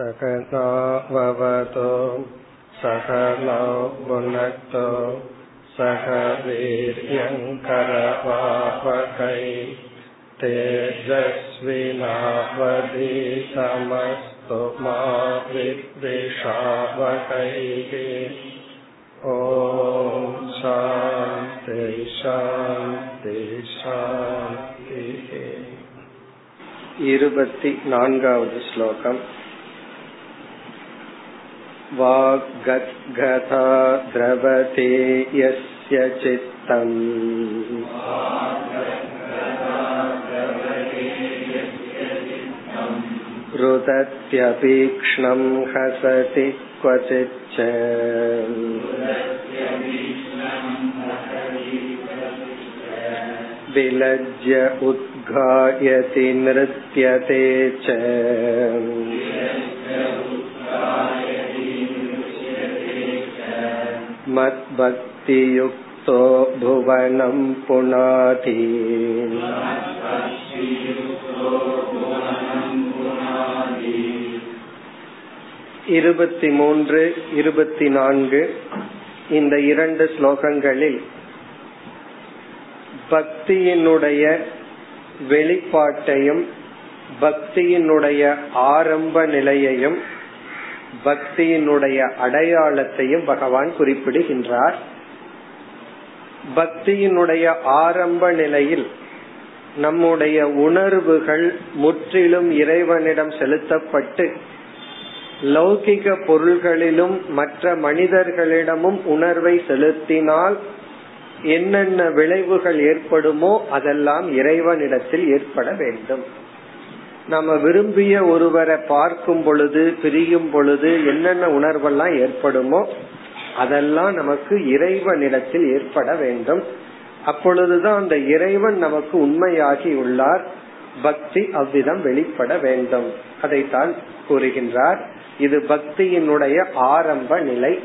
सकनो भवतो सकलौ भुनक्तो सह वीर्यङ्करवापकै तेजस्विनावधितमस्तु मा विद्विषावकैः ॐ शान्ति शान्ति शान्तिः इरुपति नान्गावद् श्लोकम् वाग्गद्गता द्रवते यस्य चित्तम् रुदत्यपीक्ष्णं हसति क्वचिच्च विलज्य उद्घायति नृत्यते च मद्भक्तियुक्तो भुवनं पुनाति இருபத்தி மூன்று இருபத்தி நான்கு இந்த இரண்டு ஸ்லோகங்களில் பக்தியினுடைய வெளிப்பாட்டையும் பக்தியினுடைய ஆரம்ப நிலையையும் பக்தியினுடைய அடையாளத்தையும் பகவான் குறிப்பிடுகின்றார். பக்தியினுடைய ஆரம்ப நிலையில் நம்முடைய உணர்வுகள் முற்றிலும் இறைவனிடம் செலுத்தப்பட்டு லௌகிக பொருள்களிலும் மற்ற மனிதர்களிடமும் உணர்வை செலுத்தினால் என்னென்ன விளைவுகள் ஏற்படுமோ அதெல்லாம் இறைவனிடத்தில் ஏற்பட வேண்டும். நம்ம விரும்பிய ஒருவரை பார்க்கும் பொழுது பிரியும் பொழுது என்னென்ன உணர்வெல்லாம் ஏற்படுமோ அதெல்லாம் நமக்கு இறைவனிடத்தில் ஏற்பட வேண்டும். அப்பொழுதுதான் அந்த இறைவன் நமக்கு உண்மையாகி உள்ளார். பக்தி அவ்விதம் வெளிப்பட வேண்டும். அதைத்தான் கூறுகின்றார். இது பக்தியினுடைய ஆரம்ப நிலை.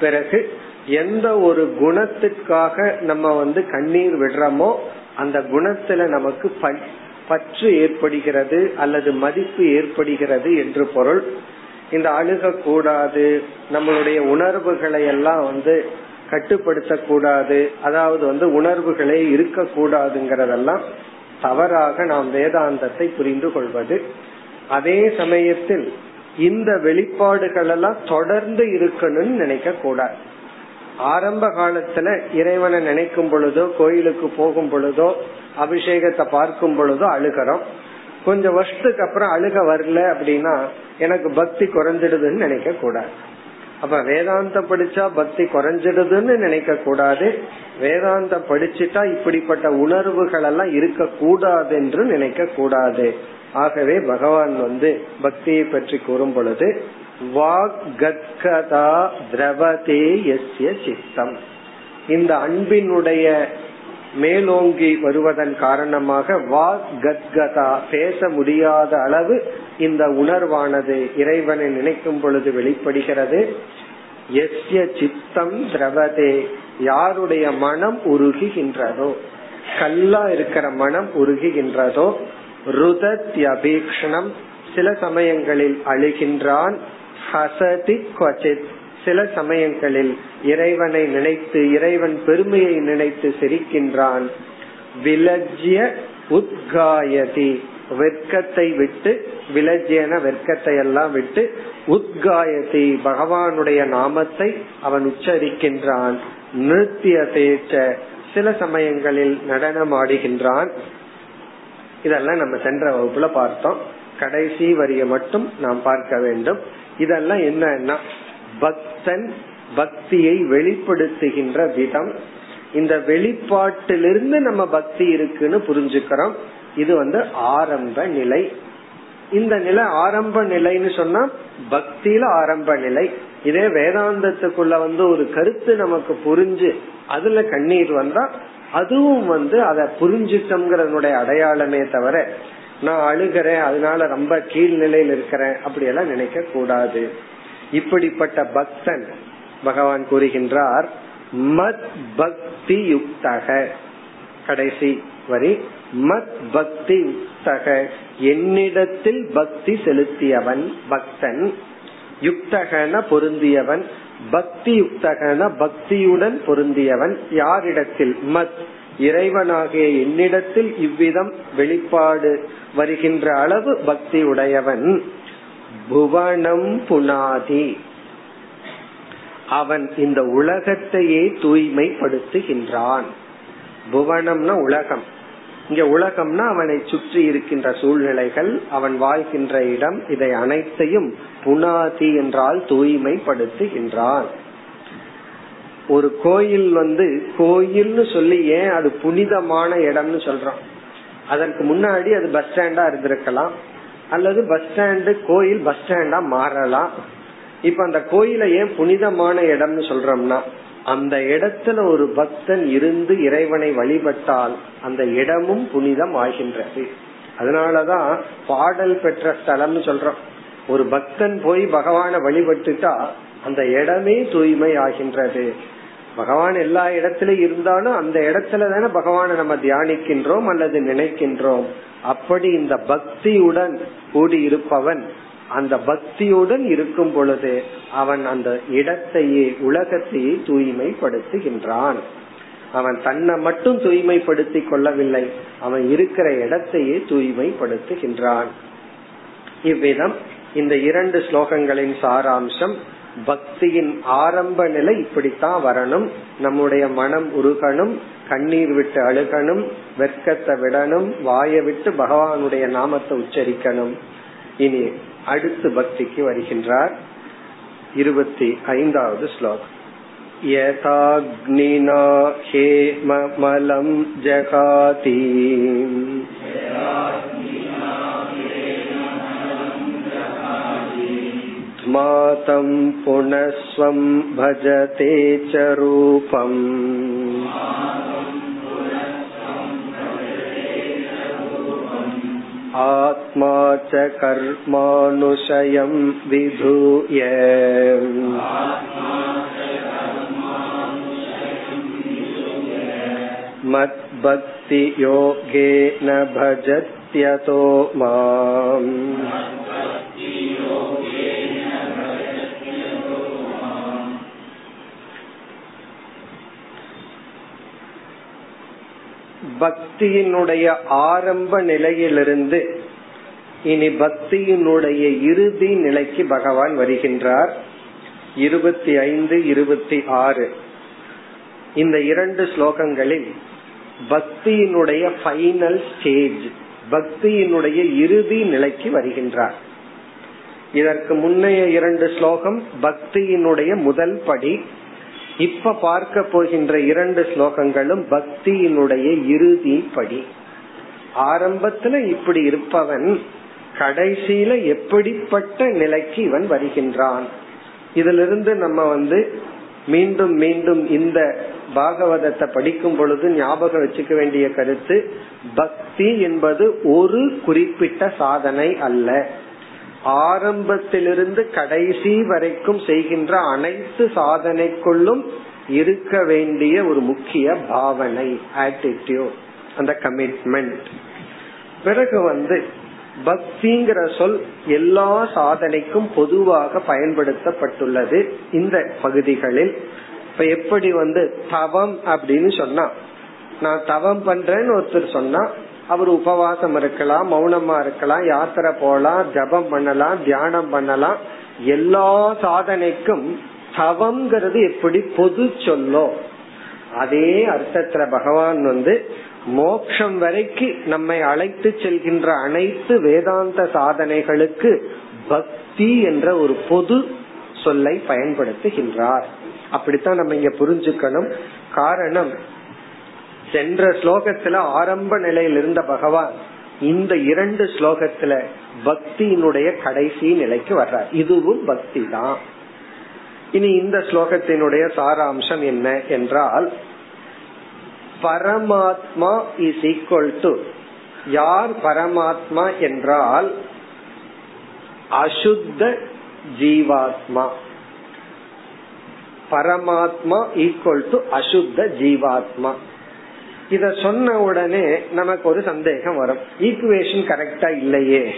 பிறகு எந்த ஒரு குணத்திற்காக நம்ம வந்து கண்ணீர் விடுறோமோ அந்த குணத்துல நமக்கு பற்று ஏற்படுகிறது அல்லது மதிப்பு ஏற்படுகிறது என்று பொருள். இந்த அழுக கூடாது நம்மளுடைய உணர்வுகளை எல்லாம் வந்து கட்டுப்படுத்த கூடாது அதாவது வந்து உணர்வுகளே இருக்க கூடாதுங்கிறதெல்லாம் தவறாக நாம் வேதாந்தத்தை புரிந்து கொள்வது. அதே சமயத்தில் இந்த வெளிப்பாடுகள் எல்லாம் தொடர்ந்து இருக்கணும்னு நினைக்க கூடாது ஆரம்ப காலத்துல இறைவனை நினைக்கும் பொழுதோ கோயிலுக்கு போகும் பொழுதோ அபிஷேகத்தை பார்க்கும் பொழுதோ அழுகிறோம். கொஞ்சம் வருஷத்துக்கு அப்புறம் அழுக வரல அப்படின்னா எனக்கு பக்தி குறைஞ்சிடுதுன்னு நினைக்க கூடாது. அப்ப வேதாந்தம் படிச்சா பக்தி குறைஞ்சிடுதுன்னு நினைக்க கூடாது. வேதாந்தம் படிச்சுட்டா இப்படிப்பட்ட உணர்வுகள் எல்லாம் இருக்க கூடாது என்று நினைக்க கூடாது. ஆகவே பகவான் வந்து பக்தியை பற்றி கூறும் பொழுது வாக் கத்கதா திரவதே எஸ்ய சித்தம். இந்த அன்பினுடைய மேலோங்கி வருவதன் காரணமாக வாக் பேச முடியாத அளவு இந்த உணர்வானது இறைவனை நினைக்கும் பொழுது வெளிப்படுகிறது. எஸ்ய சித்தம் திரவதே யாருடைய மனம் உருகுகின்றதோ கல்லா இருக்கிற மனம் உருகுகின்றதோ ருதத்யபீக்ஷணம் சில சமயங்களில் அழுகின்றான் ஹசதி குவச்சித். சில சமயங்களில் இறைவனை நினைத்து இறைவன் பெருமையை நினைத்து சிரிக்கின்றான். விலஜ்ய உத்காயதி. வெட்கத்தை விட்டு விலஜ்யன வெட்கத்தை எல்லாம் விட்டு உத்காயதி. பகவானுடைய நாமத்தை அவன் உச்சரிக்கின்றான். நிறுத்திய தேச்ச சில சமயங்களில் நடனம் ஆடுகின்றான் இதெல்லாம் நம்ம சென்ற வகுப்புல பார்த்தோம். கடைசி வரிய மட்டும் நாம் பார்க்க வேண்டும். இதெல்லாம் என்னன்னா பக்தன் பக்தியை வெளிப்படுத்துகின்ற விதம். இந்த வெளிப்பாட்டிலிருந்து நம்ம பக்தி இருக்குன்னு புரிஞ்சுக்கிறோம். இது வந்து ஆரம்ப நிலை. இந்த நிலை ஆரம்ப நிலைன்னு சொன்னா பக்தியில ஆரம்ப நிலை. இதே வேதாந்தத்துக்குள்ள வந்து ஒரு கருத்து நமக்கு புரிஞ்சு அதுல கண்ணீர் வந்தா அதுவும் வந்து அதை புரிஞ்சுட்டோங்கிறதுனுடைய அடையாளமே தவிர நான் அழுகிறேன் அதனால ரொம்ப கீழ்நிலையில் இருக்கிறேன் அப்படி எல்லாம் நினைக்க கூடாது. இப்படிப்பட்ட பக்தன் பகவான் கூறுகின்றார் மத் பக்தி யுக்தக கடைசி வரி மத் பக்தி யுக்தக என்னிடத்தில் பக்தி செலுத்தியவன் பக்தன். யுக்தகன பொருந்தியவன் பக்தி யுக்தகன பக்தியுடன் பொருந்தியவன். யாரிடத்தில்? மத் இறைவனாகிய என்னிடத்தில் இவ்விதம் வெளிப்பாடு வருகின்ற அளவு பக்தி உடையவன் புவனம் புனாதி. அவன் இந்த உலகத்தையே தூய்மைப்படுத்துகின்றான். புவனம்னா உலகம். இங்க உலகம்னா அவனை சுற்றி இருக்கின்ற சூழ்நிலைகள் அவன் வாழ்கின்ற இடம் இதை அனைத்தையும் புனாதி என்றால் தூய்மைப்படுத்துகின்றான். ஒரு கோயில் வந்து கோயில்னு சொல்லி ஏன் அது புனிதமான இடம்னு சொல்றோம்? அதற்கு முன்னாடி அது பஸ் ஸ்டாண்டா இருந்திருக்கலாம். அல்லது பஸ் ஸ்டாண்டு கோயில் பஸ் ஸ்டாண்டா மாறலாம். இப்ப அந்த கோயில ஏன் புனிதமான இடம்னு சொல்றோம்னா அந்த இடத்துல ஒரு பக்தன் இருந்து இறைவனை வழிபட்டால் அந்த இடமும் புனிதம் ஆகின்றது. அதனாலதான் பாடல் பெற்ற ஸ்தலம்னு சொல்றோம். ஒரு பக்தன் போய் பகவான வழிபட்டுட்டா அந்த இடமே தூய்மை ஆகின்றது. பகவான் எல்லா இடத்திலும் இருந்தாலும் அந்த இடத்துல தானே பகவானை நம்ம தியானிக்கின்றோம் அல்லது நினைக்கின்றோம். அப்படி இந்த பக்தியுடன் கூடி இருப்பவன் அந்த பக்தியுடன் இருக்கும் பொழுது அவன் அந்த இடத்தையே உலகத்தையே தூய்மைப்படுத்துகின்றான். அவன் தன்னை மட்டும் தூய்மைப்படுத்திக் கொள்ளவில்லை அவன் இருக்கிற இடத்தையே தூய்மைப்படுத்துகின்றான். இவ்விதம் இந்த இரண்டு ஸ்லோகங்களின் சாராம்சம். பக்தியின் ஆரம்ப நிலை இப்படித்தான் வரணும் நம்முடைய மனம் உருகணும் கண்ணீர் விட்டு அழுகணும் வெட்கத்தை விடணும் வாய விட்டு பகவானுடைய நாமத்தை உச்சரிக்கணும் இனி அடுத்து பக்திக்கு வருகின்றார் இருபத்தி ஐந்தாவது ஸ்லோகம் यथाग्निना हेममलं जगाति मातं पुनः स्वं भजते च रूपम् आत्मा च कर्मानुशयं विधूय मद्भक्तियोगेन भजत्यतो माम् பக்தியினுடைய ஆரம்ப நிலையிலிருந்து இனி பக்தியினுடைய இறுதி நிலைக்கு பகவான் வருகின்றார். இருபத்தி ஐந்து இருபத்தி ஆறு. இந்த இரண்டு ஸ்லோகங்களில் பக்தியினுடைய ஃபைனல் ஸ்டேஜ் பக்தியினுடைய இறுதி நிலைக்கு வருகின்றார். இதற்கு முன்னைய இரண்டு ஸ்லோகம் பக்தியினுடைய முதல் படி இப்ப பார்க்க போகின்ற இரண்டு ஸ்லோகங்களும் பக்தியினுடைய இறுதி படி ஆரம்பத்துல இப்படி இருப்பவன் கடைசியில எப்படிப்பட்ட நிலைக்கு இவன் வருகின்றான். இதிலிருந்து நம்ம வந்து மீண்டும் மீண்டும் இந்த பாகவதத்தை படிக்கும் பொழுது ஞாபகம் வச்சுக்க வேண்டிய கருத்து பக்தி என்பது ஒரு குறிப்பிட்ட சாதனை அல்ல. ஆரம்பத்திலிருந்து கடைசி வரைக்கும் செய்கின்ற அனைத்து சாதனைக்குள்ளும் இருக்க வேண்டிய ஒரு முக்கிய பாவனை ஆட்டிடியூட் அந்த கமிட்மெண்ட் பிறகு வந்து பக்திங்கிற சொல் எல்லா சாதனைக்கும் பொதுவாக பயன்படுத்தப்பட்டுள்ளது இந்த பகுதிகளில். இப்ப எப்படி வந்து தவம் அப்படின்னு சொன்னா நான் தவம் பண்றேன்னு ஒருத்தர் சொன்னா அவர் உபவாசம் இருக்கலாம் மௌனமா இருக்கலாம் யாத்திரை போலாம் ஜபம் பண்ணலாம் தியானம் பண்ணலாம். எல்லா சாதனைக்கும் தவம்ங்கிறது எப்படி பொது சொல்லோ அதே அர்த்தத்துல பகவான் வந்து மோக்ஷம் வரைக்கும் நம்மை அழைத்து செல்கின்ற அனைத்து வேதாந்த சாதனைகளுக்கு பக்தி என்ற ஒரு பொது சொல்லை பயன்படுத்துகின்றார். அப்படித்தான் நம்ம இங்க புரிஞ்சுக்கணும். காரணம் சென்ற ஸ்லோகத்துல ஆரம்ப நிலையில் இருந்த பகவான் இந்த இரண்டு ஸ்லோகத்துல பக்தியினுடைய கடைசி நிலைக்கு வர்றார். இதுவும் பக்தி தான் இனி இந்த ஸ்லோகத்தினுடைய சாராம்சம் என்ன என்றால் பரமாத்மா இஸ் ஈக்வல் டு யார் பரமாத்மா என்றால் அசுத்த ஜீவாத்மா. பரமாத்மா ஈக்குவல் டு அசுத்த ஜீவாத்மா. இத சொன்ன உடனே நமக்கு ஒரு சந்தேகம் வரும். ஈக்குவேஷன் கரெக்டா இல்லையே.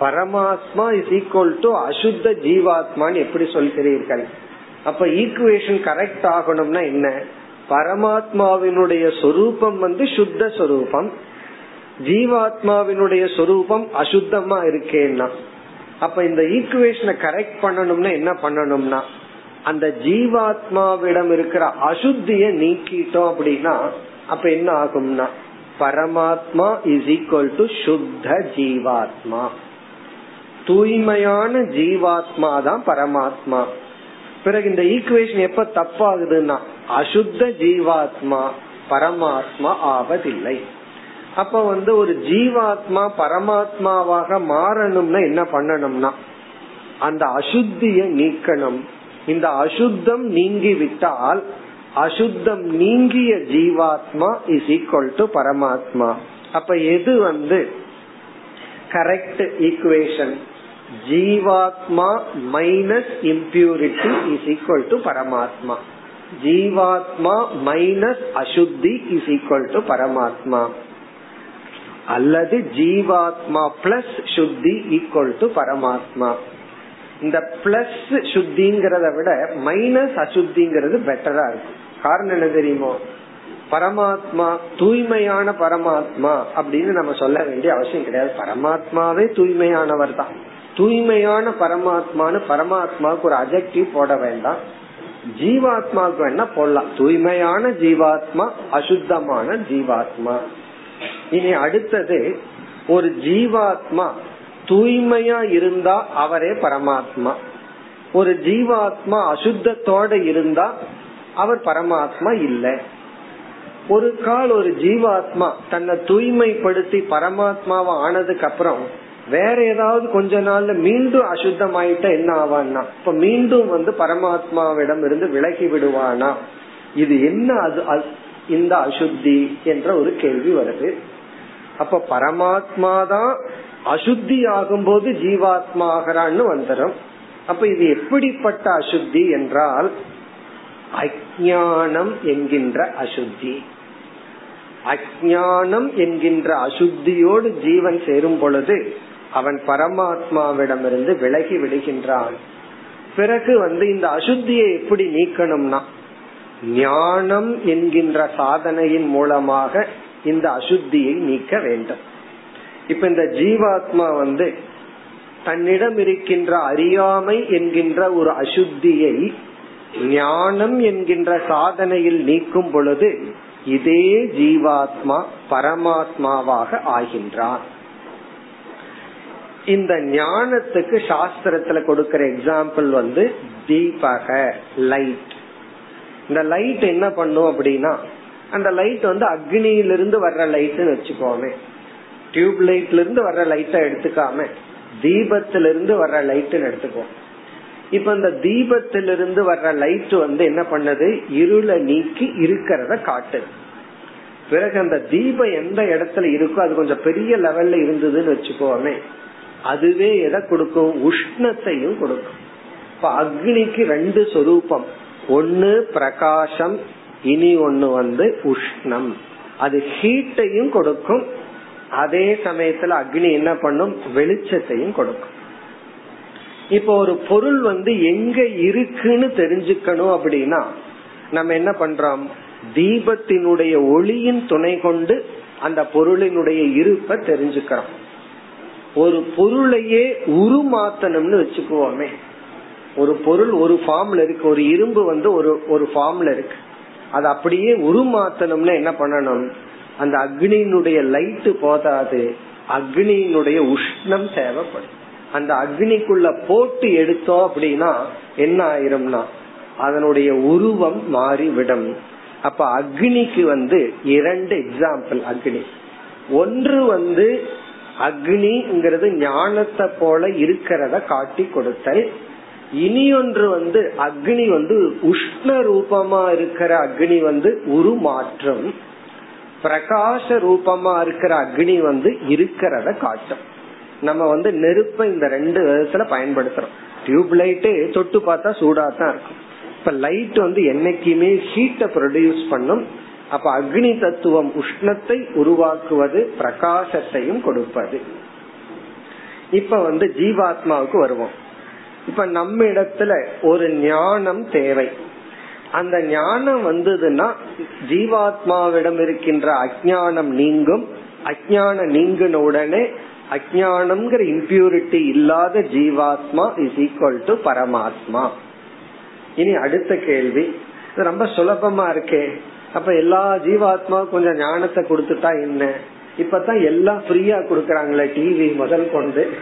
பரமாத்மா இஸ் ஈக்குவல் டு அசுத்த ஜீவாத்மான்னு எப்படி சொல்கிறீர்கள்? அப்ப ஈக்குவேஷன் கரெக்ட் ஆகணும்னா என்ன? பரமாத்மாவினுடைய சொரூபம் வந்து சுத்த சொரூபம். ஜீவாத்மாவினுடைய சொரூபம் அசுத்தமா இருக்கேன்னா. அப்ப இந்த ஈக்குவேஷனை கரெக்ட் பண்ணணும்னா என்ன பண்ணணும்னா அந்த ஜீவாத்மாவிடம் இருக்கிற அசுத்திய நீக்கிட்டோம் அப்படின்னா அப்ப என்ன ஆகும்னா பரமாத்மா இஸ் ஈக்வல் டு சுத்த ஜீவாத்மா. தூய்மையான ஜீவாத்மா தான் பரமாத்மா. பிறகு இந்த ஈக்குவேஷன் எப்ப தப்பாகுதுன்னா அசுத்த ஜீவாத்மா பரமாத்மா ஆவதில்லை. அப்ப வந்து ஒரு ஜீவாத்மா பரமாத்மாவாக மாறணும்னா என்ன பண்ணணும்னா அந்த அசுத்திய நீக்கணும். இந்த அசுத்தம் நீங்கி விட்டால் அசுத்தம் நீங்கிய ஜீவாத்மா இஸ் ஈக்வல் டு பரமாத்மா. அப்ப எது வந்து? கரெக்ட் ஈக்குவேஷன் ஜீவாத்மா minus impurity is equal to பரமாத்மா. ஜீவாத்மா மைனஸ் அசுத்தி இஸ் ஈக்வல் டு பரமாத்மா. அல்லது ஜீவாத்மா பிளஸ் சுத்தி ஈக்குவல் டு பரமாத்மா. இந்த பிளஸ் சுத்திங்கிறத விட மைனஸ் அசுத்திங்கிறது பெட்டரா இருக்கும். காரணம் என்ன தெரியுமோ? பரமாத்மா தூய்மையான பரமாத்மா அப்படின்னு நம்ம சொல்ல வேண்டிய அவசியம் கிடையாது. பரமாத்மாவே தூய்மையானவர் தான். தூய்மையான பரமாத்மான்னு பரமாத்மாவுக்கு ஒரு அஜெக்டிவ் போட வேண்டாம். ஜீவாத்மாவுக்கு வேணா போடலாம். தூய்மையான ஜீவாத்மா அசுத்தமான ஜீவாத்மா. இனி அடுத்தது ஒரு ஜீவாத்மா தூய்மையா இருந்தா அவரே பரமாத்மா. ஒரு ஜீவாத்மா அசுத்தத்தோட இருந்தா அவர் பரமாத்மா இல்லை. ஒரு கால் ஒரு ஜீவாத்மா தன்னை தூய்மைப்படுத்தி பரமாத்மாவை ஆனதுக்கு அப்புறம் வேற ஏதாவது கொஞ்ச நாள்ல மீண்டும் அசுத்தமாயிட்ட என்ன ஆவான்னா? இப்ப மீண்டும் வந்து பரமாத்மாவிடம் இருந்து விலகி விடுவானா? இது என்ன அது இந்த அசுத்தி என்ற ஒரு கேள்வி வருது. அப்ப பரமாத்மா தான் அசுத்தி ஆகும்போது ஜீவாத்மா ஆகிறான்னு வந்துடும் அப்ப இது எப்படிப்பட்ட அசுத்தி என்றால் அஜானம் என்கின்ற அசுத்தி. அஜானம் என்கின்ற அசுத்தியோடு ஜீவன் சேரும் பொழுது அவன் பரமாத்மாவிடமிருந்து விலகி விடுகின்றான். பிறகு வந்து இந்த அசுத்தியை எப்படி நீக்கணும்னா ஞானம் என்கின்ற சாதனையின் மூலமாக இந்த அசுத்தியை நீக்க வேண்டும். இப்ப இந்த ஜீவாத்மா வந்து தன்னிடம் இருக்கின்ற அறியாமை என்கின்ற ஒரு அசுத்தியை ஞானம் என்கின்ற சாதனையில் நீக்கும் பொழுது இதே ஜீவாத்மா பரமாத்மாவாக ஆகின்றான். இந்த ஞானத்துக்கு சாஸ்திரத்துல கொடுக்கிற எக்ஸாம்பிள் வந்து தீபக லைட் இந்த லைட் என்ன பண்ணும் அப்படின்னா அந்த லைட் வந்து அக்னியிலிருந்து வர்ற லைட்னு வச்சுக்கோமே. டியூப் லைட்ல இருந்து வர்ற லைட்டை எடுத்துக்காம தீபத்திலிருந்து வர்ற லைட்னு எடுத்துக்கோ இப்ப இந்த தீபத்திலிருந்து வர்ற லைட் வந்து என்ன பண்ணது? இருளை நீக்கி இருக்கிறத காட்டு பிறகு அந்த தீபம் எந்த இடத்துல இருக்கோ அது கொஞ்சம் பெரிய லெவல்ல இருந்ததுன்னு வச்சுக்கோமே அதுவே எதை கொடுக்கும்? உஷ்ணத்தையும் கொடுக்கும். இப்ப அக்னிக்கு ரெண்டு சொரூபம். ஒன்னு பிரகாசம் இனி ஒன்னு வந்து உஷ்ணம். அது ஹீட்டையும் கொடுக்கும். அதே சமயத்துல அக்னி என்ன பண்ணும்? வெளிச்சத்தையும் கொடுக்கும். இப்போ ஒரு பொருள் வந்து எங்க இருக்குன்னு தெரிஞ்சுக்கணும் அப்படின்னா நம்ம என்ன பண்றோம்? தீபத்தினுடைய ஒளியின் துணை கொண்டு அந்த பொருளினுடைய இருப்பை தெரிஞ்சுக்கிறோம். ஒரு பொருளையே உருமாத்தணும்னு வச்சுக்குவோமே. ஒரு பொருள் ஒரு ஃபார்ம்ல இருக்கு. ஒரு இரும்பு வந்து ஒரு ஒரு ஃபார்ம்ல இருக்கு. அது அப்படியே உருமாத்தணும்னா என்ன பண்ணணும்? அந்த அக்னியினுடைய லைட்டு போதாது. அக்னியினுடைய உஷ்ணம் தேவைப்படும். அந்த அக்னிக்குள்ள போட்டு எடுத்தோம் அப்படின்னா என்ன ஆயிரும்னா அதனுடைய உருவம் மாறிவிடும். அப்ப அக்னிக்கு வந்து இரண்டு எக்ஸாம்பிள் அக்னி. ஒன்று வந்து அக்னிங்கிறது ஞானத்தை போல இருக்கிறத காட்டி கொடுத்தல். இனி ஒன்று வந்து அக்னி வந்து உஷ்ண ரூபமா இருக்கிற அக்னி வந்து உருமாற்றம். பிரகாச ரூபமா இருக்கிற அக்னி வந்து இருக்கிறத காட்டும். நம்ம வந்து நெருப்ப இந்த ரெண்டு விதத்துல பயன்படுத்துறோம். டியூப் லைட்டு தொட்டு பார்த்தா சூடா தான் இருக்கும். இப்ப லைட் வந்து என்னைக்குமே ஹீட்ட ப்ரொடியூஸ் பண்ணும். அப்ப அக்னி தத்துவம் உஷ்ணத்தை உருவாக்குவது பிரகாசத்தையும் கொடுப்பது. இப்ப வந்து ஜீவாத்மாவுக்கு வருவோம். இப்ப நம்ம இடத்துல ஒரு ஞானம் தேவை. அந்த ஞானம் வந்ததுன்னா ஜீவாத்மாவிடம் இருக்கின்ற அஜானம் நீங்கும். அஜானம் நீங்கின உடனே அஜானம்ங்கிற இம்பியூரிட்டி இல்லாத ஜீவாத்மா இஸ் ஈக்வல் டு பரமாத்மா. இனி அடுத்த கேள்வி. ரொம்ப சுலபமா இருக்கே. அப்ப எல்லா ஜீவாத்மாவும் கொஞ்சம் ஞானத்தை கொடுத்துட்டா என்ன? இப்பதான் எல்லாம் ஃப்ரீயா குடுக்கறாங்களே டிவி முதல் கொண்டு.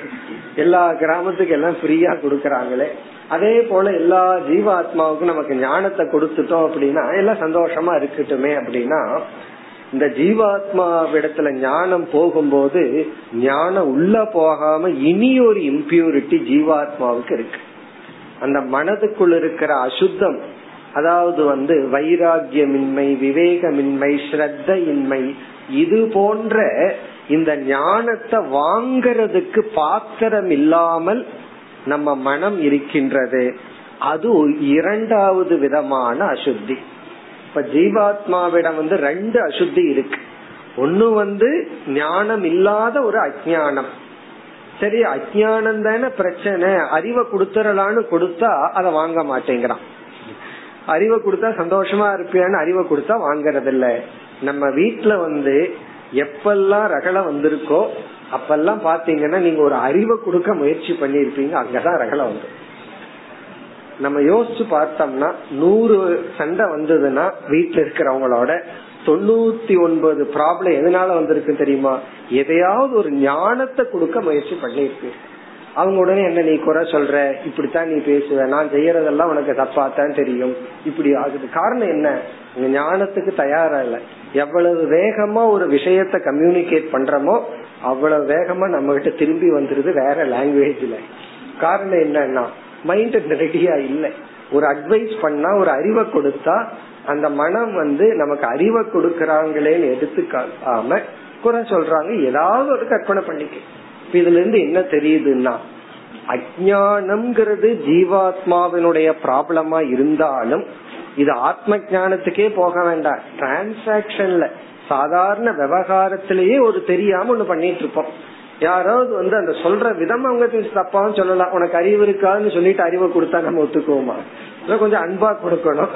எல்லா கிராமத்துக்கு எல்லாம் ஃப்ரீயா குடுக்கறாங்களே. அதே போல எல்லா ஜீவாத்மாவுக்கும் நமக்கு ஞானத்தை கொடுத்துட்டோம் அப்படின்னா எல்லாம் சந்தோஷமா இருக்கட்டுமே அப்படின்னா இந்த ஜீவாத்மாவிடத்துல ஞானம் போகும்போது ஞானம் உள்ள போகாம இனி ஒரு இம்பியூரிட்டி ஜீவாத்மாவுக்கு இருக்கு. அந்த மனதுக்குள் இருக்கிற அசுத்தம் அதாவது வந்து வைராகியமின்மை விவேகமின்மை ஸ்ரத்தையின்மை இது போன்ற இந்த ஞானத்தை வாங்கறதுக்கு பாத்திரம் இல்லாமல் நம்ம மனம் இருக்கின்றது. அது இரண்டாவது விதமான அசுத்தி. இப்ப ஜீவாத்மாவிடம் வந்து ரெண்டு அசுத்தி இருக்கு. ஒண்ணு வந்து ஞானம் இல்லாத ஒரு அஜானம் சரி அஜானம் தானே பிரச்சனை. அறிவை கொடுத்துடலான்னு கொடுத்தா அதை வாங்க மாட்டேங்கிறான். அறிவை கொடுத்தா சந்தோஷமா இருப்பியான்னு அறிவை கொடுத்தா வாங்கறது இல்ல நம்ம வீட்டுல வந்து எப்பெல்லாம் ரகலை வந்திருக்கோ அப்பெல்லாம் பாத்தீங்கன்னா நீங்க ஒரு அறிவை கொடுக்க முயற்சி பண்ணிருப்பீங்க அங்கதான் ரகலை வந்து நம்ம யோசிச்சு பார்த்தோம்னா நூறு சண்டை வந்ததுன்னா வீட்டுல இருக்கிறவங்களோட தொண்ணூத்தி ஒன்பது ப்ராப்ளம் எதனால வந்திருக்கு தெரியுமா? எதையாவது ஒரு ஞானத்தை கொடுக்க முயற்சி பண்ணிருக்கு அவங்க உடனே என்ன நீ குறை சொல்ற? இப்படித்தான் நீ பேசுவ. நான் செய்யறதெல்லாம் உனக்கு தப்பாத்தான் தெரியும். இப்படி ஆகுது. காரணம் என்ன? ஞானத்துக்கு தயாரா இல்ல. எவ்வளவு வேகமா ஒரு விஷயத்த கம்யூனிகேட் பண்றோமோ அவ்வளவு வேகமா நம்ம கிட்ட திரும்பி வந்துருது வேற லாங்குவேஜ்ல காரணம் என்னன்னா மைண்ட் ரெடியா இல்லை. ஒரு அட்வைஸ் பண்ணா ஒரு அறிவை கொடுத்தா அந்த மனம் வந்து நமக்கு அறிவை கொடுக்கறாங்களேன்னு எடுத்துக்காம குறை சொல்றாங்க. ஏதாவது ஒரு கற்பனை பண்ணிக்க. இதுல இருந்து என்ன தெரியுதுன்னா அஜானம்ங்கிறது ஜீவாத்மாவினுடைய ப்ராப்ளமா இருந்தாலும் இது ஆத்ம ஜானத்துக்கே போக வேண்டாம். டிரான்சாக்சன்ல சாதாரண விவகாரத்திலேயே ஒரு தெரியாம ஒண்ணு பண்ணிட்டு இருப்போம். யாராவது வந்து அந்த சொல்ற விதம் அவங்க தப்பாவும் சொல்லலாம் உனக்கு அறிவு இருக்கான்னு சொல்லிட்டு அறிவை கொடுத்தா நம்ம ஒத்துக்குவோமா? கொஞ்சம் அன்பா கொடுக்கணும்.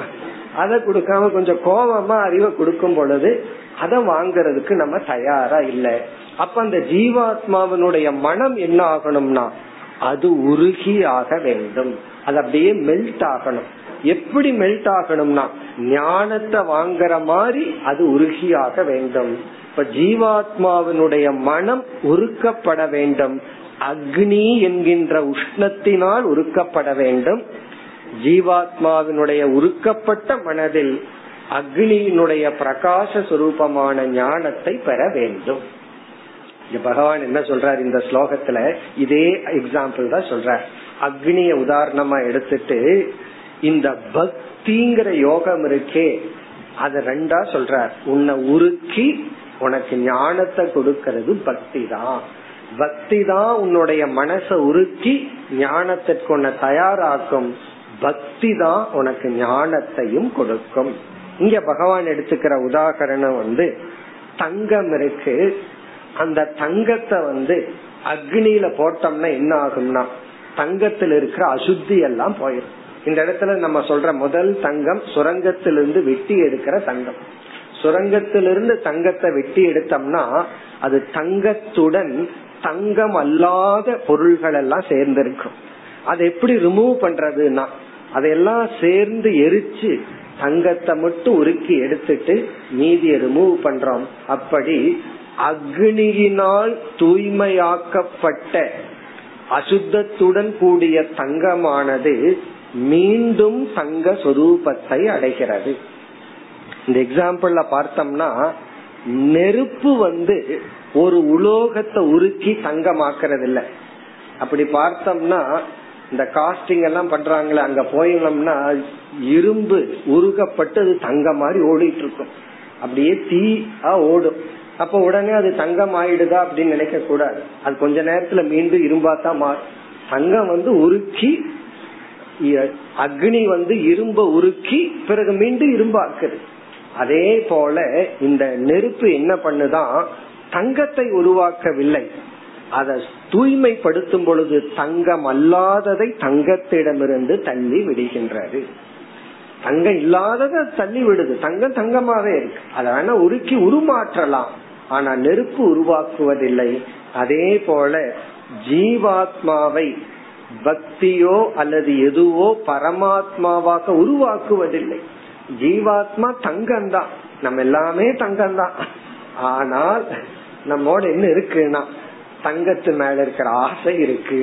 அதை கொடுக்காம கொஞ்சம் கோபமா அறிவை கொடுக்கும் பொழுது அதை வாங்கறதுக்கு நம்ம தயாரா இல்லை. அப்ப அந்த ஜீவாத்மாவினுடைய மனம் என்ன ஆகணும்னா அது உருகி ஆக வேண்டும். அது அப்படியே மெல்ட் ஆகணும். எப்படி மெல்ட் ஆகணும்னா ஞானத்தை வாங்குற மாதிரி அது உருகியாக வேண்டும். இப்ப ஜீவாத்மாவினுடைய மனம் உருக்கப்பட வேண்டும். அக்னி என்கின்ற உஷ்ணத்தினால் உருக்கப்பட வேண்டும். ஜீவாத்மாவினுடைய உருக்கப்பட்ட மனதில் அக்னியினுடைய பிரகாச சுரூபமான ஞானத்தை பெற வேண்டும். பகவான் என்ன சொல்றார் இந்த ஸ்லோகத்துல? இதே எக்ஸாம்பிள் தான் சொல்றார். அக்னிய உதாரணமா எடுத்துட்டு இந்த பக்திங்கிற யோகம் இருக்கே. அத ரெண்டா சொல்றார். உன்னை உருக்கி உனக்கு ஞானத்தை கொடுக்கறது பக்தி தான் பக்தி தான் உன்னுடைய மனசை உருக்கி ஞானத்திற்கு உன்னை தயாராக்கும். பக்தி தான் உனக்கு ஞானத்தையும் கொடுக்கும். இங்க பகவான் எடுத்துக்கிற உதாகரணம் வந்து தங்கம் இருக்கு. அந்த தங்கத்தை வந்து அக்னியில போட்டோம்னா என்ன ஆகும்னா தங்கத்தில் இருக்கிற அசுத்தி எல்லாம் போயிடும் இந்த இடத்துல நம்ம சொல்ற முதல் தங்கம் சுரங்கத்திலிருந்து வெட்டி எடுக்கிற தங்கம். சுரங்கத்திலிருந்து தங்கத்தை வெட்டி எடுத்தோம்னா அது தங்கத்துடன் தங்கம் அல்லாத பொருள்கள் எல்லாம் சேர்ந்திருக்கும். அதை எப்படி ரிமூவ் பண்றதுன்னா அதையெல்லாம் சேர்ந்து எரிச்சு தங்கத்தை மட்டும் உருக்கி எடுத்துட்டு மீதியை ரிமூவ் பண்றோம். அப்படி அக்னியினால் தூய்மையாக்கப்பட்ட அசுத்தத்துடன் கூடிய தங்கமானது மீண்டும் தங்க சொரூபத்தை அடைகிறது. இந்த எக்ஸாம்பிள்ல பார்த்தோம்னா நெருப்பு வந்து ஒரு உலோகத்தை உருக்கி தங்கமாக்குறது இல்ல அப்படி பார்த்தோம்னா இந்த காஸ்டிங் எல்லாம் பண்றாங்களே அங்க போயினோம்னா இரும்பு உருகப்பட்டு அது தங்க மாதிரி ஓடிட்டு இருக்கும் அப்படியே தீ ஓடும். அப்ப உடனே அது தங்கம் ஆயிடுதா அப்படின்னு நினைக்க கூடாது அது கொஞ்ச நேரத்துல மீண்டும் இரும்பா தான் மாறும். தங்கம் வந்து உருக்கி அக்னி வந்து இரும்ப உருக்கி பிறகு மீண்டும் இரும்பாக்குது அதே போல இந்த நெருப்பு என்ன பண்ணுதான் தங்கத்தை உருவாக்கவில்லை. அதை தூய்மைப்படுத்தும் பொழுது தங்கம் அல்லாததை தங்கத்திடமிருந்து தள்ளி விடுகின்றது. தங்கம் இல்லாததை தள்ளி விடுது. தங்கம் தங்கமாவே இருக்கு. அதை வேணா உருக்கி உருமாற்றலாம். ஆனா நெருப்பு உருவாக்குவதில்லை. அதே போல ஜீவாத்மாவை பக்தியோ அல்லது எதுவோ பரமாத்மாவாக உருவாக்குவதில்லை. ஜீவாத்மா தங்கம் தான் நம்ம எல்லாமே தங்கம் தான் ஆனால் நம்மோட என்ன இருக்குன்னா தங்கத்து மேல இருக்கிற ஆசை இருக்கு.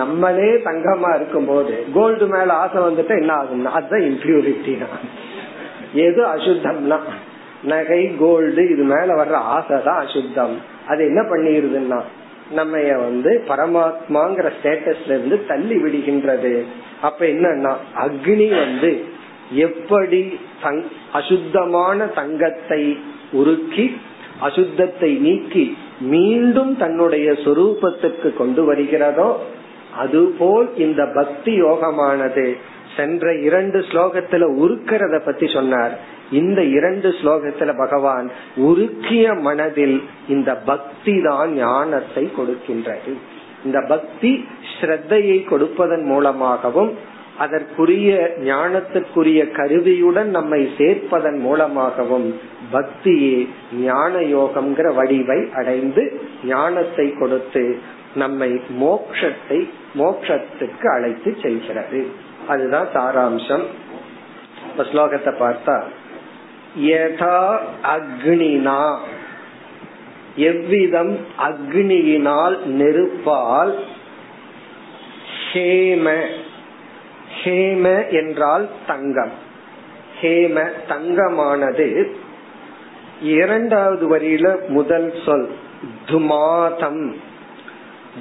நம்மளே தங்கமா இருக்கும் போது கோல்டு மேல ஆசை வந்துட்டு என்ன ஆகும்னா அதுதான் இம்ப்யூரிட்டி தான். எது அசுத்தம்னா நகை கோல்டு இது மேல வர்ற ஆசை தான் அசுத்தம். அது என்ன பண்ணிடுதுன்னா நம்ம வந்து பரமாத்மாங்கிற ஸ்டேட்டஸ்ல இருந்து தள்ளி விடுகின்றது. அப்ப என்னன்னா அக்னி வந்து எப்படி அசுத்தமான தங்கத்தை உருக்கி அசுத்தத்தை நீக்கி மீண்டும் தன்னுடைய சொரூபத்துக்கு கொண்டு வருகிறதோ அதுபோல் இந்த பக்தி யோகமானது சென்ற இரண்டு ஸ்லோகத்துல உருக்கிறத பத்தி சொன்னார். இந்த இரண்டு ஸ்லோகத்துல பகவான் உருக்கிய மனதில் இந்த பக்தி தான் ஞானத்தை கொடுக்கின்றது. இந்த பக்தி ஸ்ரத்தையை கொடுப்பதன் மூலமாகவும் அதற்குரிய ஞானத்திற்குரிய கருவியுடன் நம்மை சேர்ப்பதன் மூலமாகவும் பக்தியே ஞான யோகம்ங்கிற வடிவை அடைந்து ஞானத்தை கொடுத்து நம்மை மோக்ஷத்தை மோக்ஷத்துக்கு அழைத்து செல்கிறது. அதுதான் சாராம்சம். ஸ்லோகத்தை பார்த்தா யதா அக்னினா. எவ்விதம் அக்னியினால் நெருப்பால் ஹேம. ஹேம என்றால் தங்கம். ஹேம தங்கமானது. இரண்டாவது வரியில முதல் சொல் துமாதம்.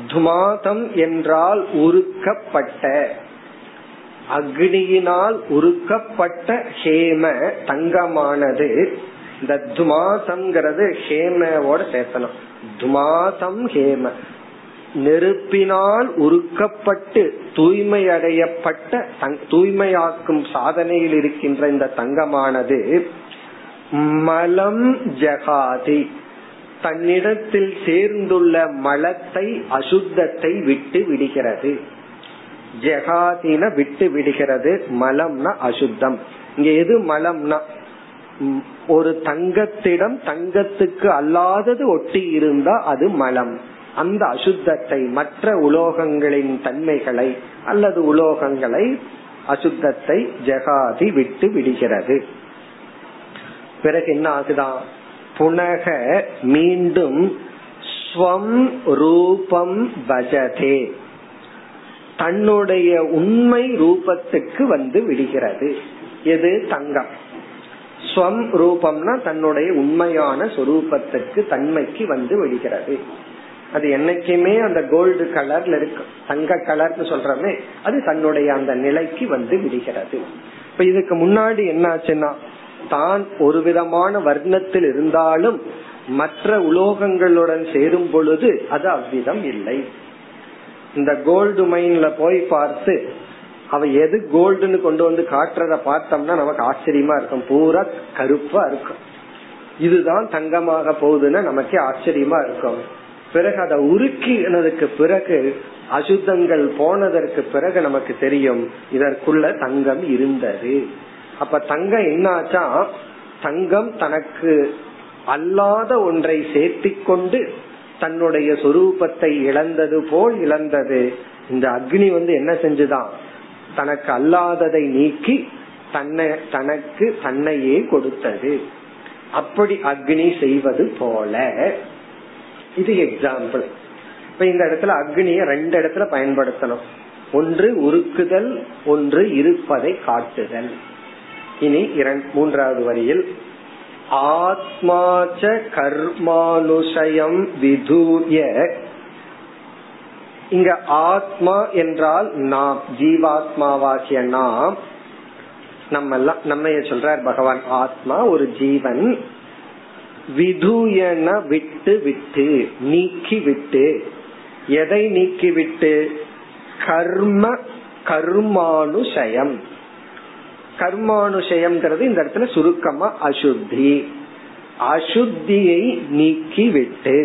துமாதம் என்றால் உருக்கப்பட்ட. அக்னியினால் உருக்கப்பட்ட ஹேம தங்கமானது இந்த துமாசம்ங்கிறது ஹேமோட சேர்த்தணும் துமாசம் ஹேம. நெருப்பினால் உருக்கப்பட்டு தூய்மை அடையப்பட்ட தூய்மையாக்கும் சாதனையில் இருக்கின்ற இந்த தங்கமானது மலம் ஜகாதி. தன்னிடத்தில் சேர்ந்துள்ள மலத்தை அசுத்தத்தை விட்டு விடுகிறது. ஜெகாதின விட்டு விடுகிறது மலம்னா அசுத்தம். இங்க எது மலம்னா? ஒரு தங்கத்திடம் தங்கத்துக்கு அல்லாதது ஒட்டி இருந்தா அது மலம். அந்த அசுத்தத்தை மற்ற உலோகங்களின் தன்மைகளை அல்லது உலோகங்களை அசுத்தத்தை ஜெகாதி விட்டு விடுகிறது. பிறகு என்ன ஆகுதான் புனக மீண்டும் ஸ்வம் ரூபம் பஜதே. தன்னுடைய உண்மை ரூபத்துக்கு வந்து விடுகிறது. எது? தங்கம். ஸ்வம் ரூபம்னா தன்னுடைய உண்மையான சொரூபத்துக்கு தன்மைக்கு வந்து விடுகிறது. அது என்னைக்குமே அந்த கோல்டு கலர்ல இருக்கு. தங்க கலர்னு சொல்றமே அது தன்னுடைய அந்த நிலைக்கு வந்து விடுகிறது. இப்ப இதுக்கு முன்னாடி என்ன ஆச்சுன்னா தான் ஒரு விதமான வர்ணத்தில் இருந்தாலும் மற்ற உலோகங்களுடன் சேரும் பொழுது அது அவ்விதம் இல்லை. இந்த கோல்டு மைன்ல போய் பார்த்து அவ எது கோல்டுன்னு கொண்டு வந்து காட்டுறத பார்த்தோம்னா நமக்கு ஆச்சரியமா இருக்கும். பூரா கருப்பா இருக்கும். இதுதான் தங்கமாக போகுதுன்னா நமக்கே ஆச்சரியமா இருக்கும். பிறகு அதை உருக்கினதுக்கு பிறகு அசுத்தங்கள் போனதற்கு பிறகு நமக்கு தெரியும் இதற்குள்ள தங்கம் இருந்தது. அப்ப தங்கம் என்னாச்சா? தங்கம் தனக்கு அல்லாத ஒன்றை சேர்த்திக்கொண்டு தன்னுடைய சொரூபத்தை இழந்தது போல் இழந்தது. இந்த அக்னி வந்து என்ன செஞ்சுதான்? தனக்கு அல்லாததை நீக்கி தன்னை தனக்கு தன்னையே கொடுத்தது. அப்படி அக்னி செய்வது போல. இது எக்ஸாம்பிள் இப்ப இந்த இடத்துல அக்னிய ரெண்டு இடத்துல பயன்படுத்தணும். ஒன்று உருக்குதல் ஒன்று இருப்பதை காட்டுதல். இனி மூன்றாவது வரியில் ஆத்மாச்ச கர்மானுஷயம் விதூய இங்க ஆத்மா என்றால் நாம் ஜீவாத்மாவாகிய நாம். நம்ம எல்லாம் நம்ம சொல்றார் பகவான் ஆத்மா ஒரு ஜீவன். விதுயன விட்டு விட்டு நீக்கி விட்டு. எதை நீக்கி விட்டு? கர்ம கர்மானுஷயம் கர்மானுஷயம்ங்கிறது இந்த இடத்துல சுருக்கமா அசுத்தி. அசுத்தியை நீக்கி விட்டு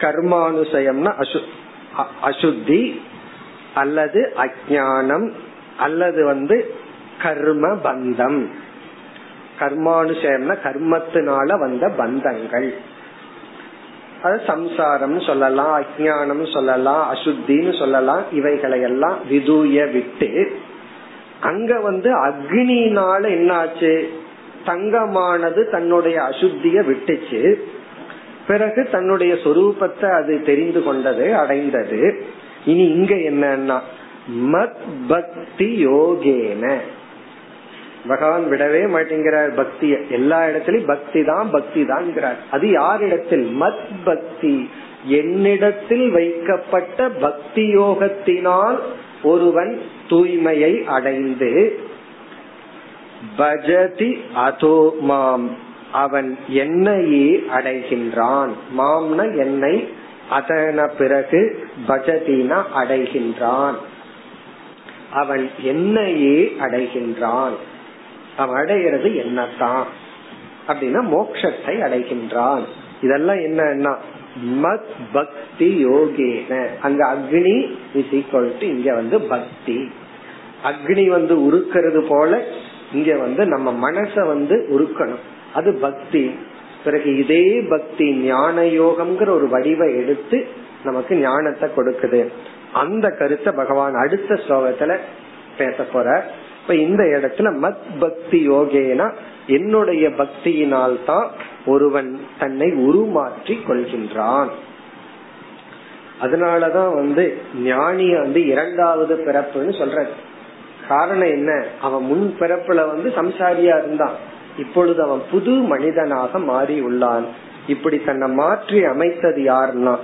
கர்மானுசயம்னா அசு அசுத்தி அல்லது அஜானம் அல்லது வந்து கர்ம பந்தம். கர்மானுசயம்னா கர்மத்தினால வந்த பந்தங்கள். அது சம்சாரம் சொல்லலாம் அஜானம் சொல்லலாம் அசுத்தின்னு சொல்லலாம் இவைகளை எல்லாம் விதூய விட்டு அங்க வந்து அக்னினால என்னாச்சு? தங்கமானது தன்னுடைய அசுத்திய விட்டுச்சு. பிறகு தன்னுடைய சொரூபத்தை அது தெரிந்து கொண்டது அடைந்தது. இனி இங்க என்னன்னா மத் பக்தி யோகேன. பகவான் விடவே மாட்டேங்கிறார் பக்திய. எல்லா இடத்திலும் பக்தி தான் பக்தி தான் அது யாரிடத்தில்? மத் பக்தி. என்னிடத்தில் வைக்கப்பட்ட பக்தி யோகத்தினால் ஒருவன் தூய்மையை அடைந்து பஜதி அதோ மாம். அவன் என்னையே அடைகின்றான். மாம்ன என்னை அதன பிறகு பஜதினா அடைகின்றான். அவன் என்னையே அடைகின்றான். அவன் அடைகிறது என்னத்தான்? அப்படின்னா மோக்ஷத்தை அடைகின்றான். இதெல்லாம் என்னன்னா மத் பக்தி யோகேன. அங்க அக்னி இஸ் ஈக்வல் டு இங்க வந்து பக்தி. அக்னி வந்து உருக்கிறது போல இங்க வந்து நம்ம மனச வந்து உருக்கணும். அது பக்தி. பிறகு இதே பக்தி ஞான யோகம்ங்கிற ஒரு வடிவை எடுத்து நமக்கு ஞானத்தை கொடுக்குது. அந்த கருத்தை பகவான் அடுத்த ஸ்லோகத்துல பேச போற இப்ப இந்த இடத்துல மத் பக்தி யோகேனா என்னுடைய பக்தியினால் தான் ஒருவன் தன்னை உருமாற்றி கொள்கின்றான். அதனாலதான் வந்து ஞானிய வந்து இரண்டாவது பிறப்புன்னு சொல்ற காரணம் என்ன? அவன் முன் பிறப்புல வந்து சம்சாரியா இருந்தான். இப்பொழுது அவன் புது மனிதனாக மாறி உள்ளான். இப்படி தன்னை மாற்றி அமைத்தது யாருன்னா?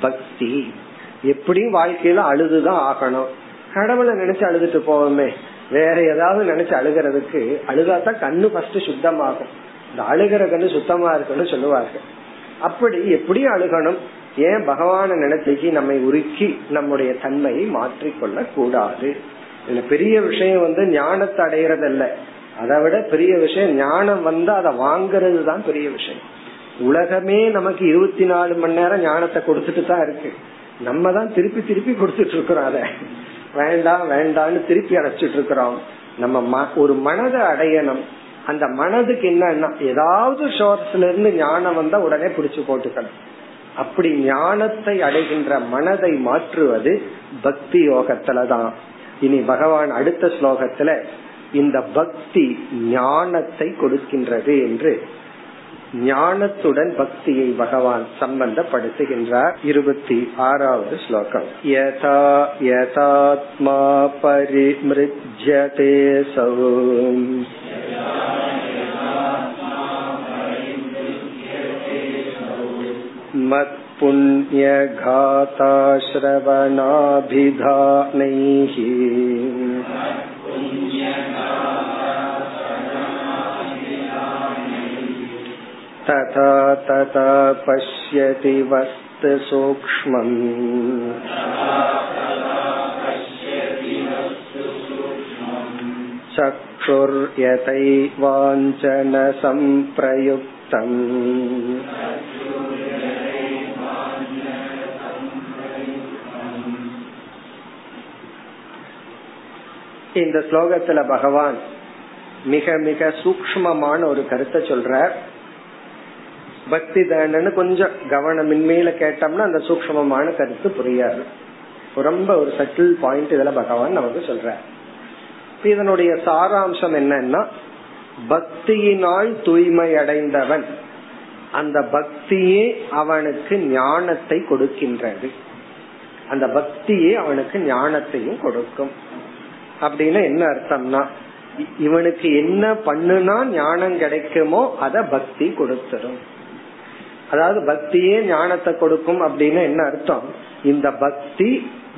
பக்தி. எப்படியும் வாழ்க்கையில அழுதுதான் ஆகணும். கடவுளை நினைச்சு அழுதுட்டு போவோமே. வேற ஏதாவது நினைச்சு அழுகிறதுக்கு அழுகாதான் கண்ணு ஃபர்ஸ்ட் சுத்தமாகும். இந்த அழுகிற கண்ணு சுத்தமா இருக்குன்னு சொல்லுவார்கள். அப்படி எப்படி அழுகணும். ஏன் பகவான நினைச்சு நம்மை உருக்கி நம்முடைய தன்மையை மாற்றிக்கொள்ள கூடாது இதுல பெரிய விஷயம் வந்து ஞானத்தை அடையறதல்ல. அதை விட பெரிய விஷயம் ஞானம் வந்து அதை வாங்கறது தான் பெரிய விஷயம். உலகமே நமக்கு இருபத்தி நாலு மணி நேரம் ஞானத்தை கொடுத்துட்டு தான் இருக்கு. நம்ம தான் திருப்பி திருப்பி கொடுத்துட்டு இருக்கிறோம் அத. வேண்டாம் வேண்டாம்னு திருப்பி அடைச்சிட்டு இருக்கிறோம். நம்ம ஒரு மனதை அடையணும். அந்த மனதுக்கு என்னன்னா ஏதாவது சோர்ஸ்ல இருந்து ஞானம் வந்தா உடனே பிடிச்சு போட்டுக்கணும். அப்படி ஞானத்தை அடைகின்ற மனதை மாற்றுவது பக்தி யோகத்துலதான் இனி பகவான் அடுத்த ஸ்லோகத்துல இந்த பக்தி ஞானத்தை கொடுக்கின்றது என்று ஞானத்துடன் பக்தியை பகவான் சம்பந்தப்படுத்துகின்றார். இருபத்தி ஆறாவது ஸ்லோகம். யதா யதாத்மா பரிமிருஜ்யதே மத் मत्पुण्यघाताश्रवणाभिधानैः तथा तथा पश्यति वस्तु सूक्ष्मम् चक्षुर्यतैवाञ्चनसम्प्रयुक्तम् இந்த ஸ்லோகத்துல பகவான் மிக மிக சூக்மமான ஒரு கருத்தை சொல்றார். பக்தி தானன்னு கொஞ்சம் கவனமின்மையில கேட்டோம்னா அந்த சூக்மமான கருத்து புரியாது. ரொம்ப ஒரு சட்டில் பாயிண்ட் இதுல பகவான் நமக்கு சொல்ற இதனுடைய சாராம்சம் என்னன்னா பக்தியினால் தூய்மை அடைந்தவன் அந்த பக்தியே அவனுக்கு ஞானத்தை கொடுக்கின்றது. அந்த பக்தியே அவனுக்கு ஞானத்தையும் கொடுக்கும். அப்படின்னு என்ன அர்த்தம்னா இவனுக்கு என்ன பண்ணுனா ஞானம் கிடைக்குமோ அத பக்தி கொடுத்துரும். அதாவது பக்தியே ஞானத்தை கொடுக்கும் அப்படின்னு என்ன அர்த்தம்? இந்த பக்தி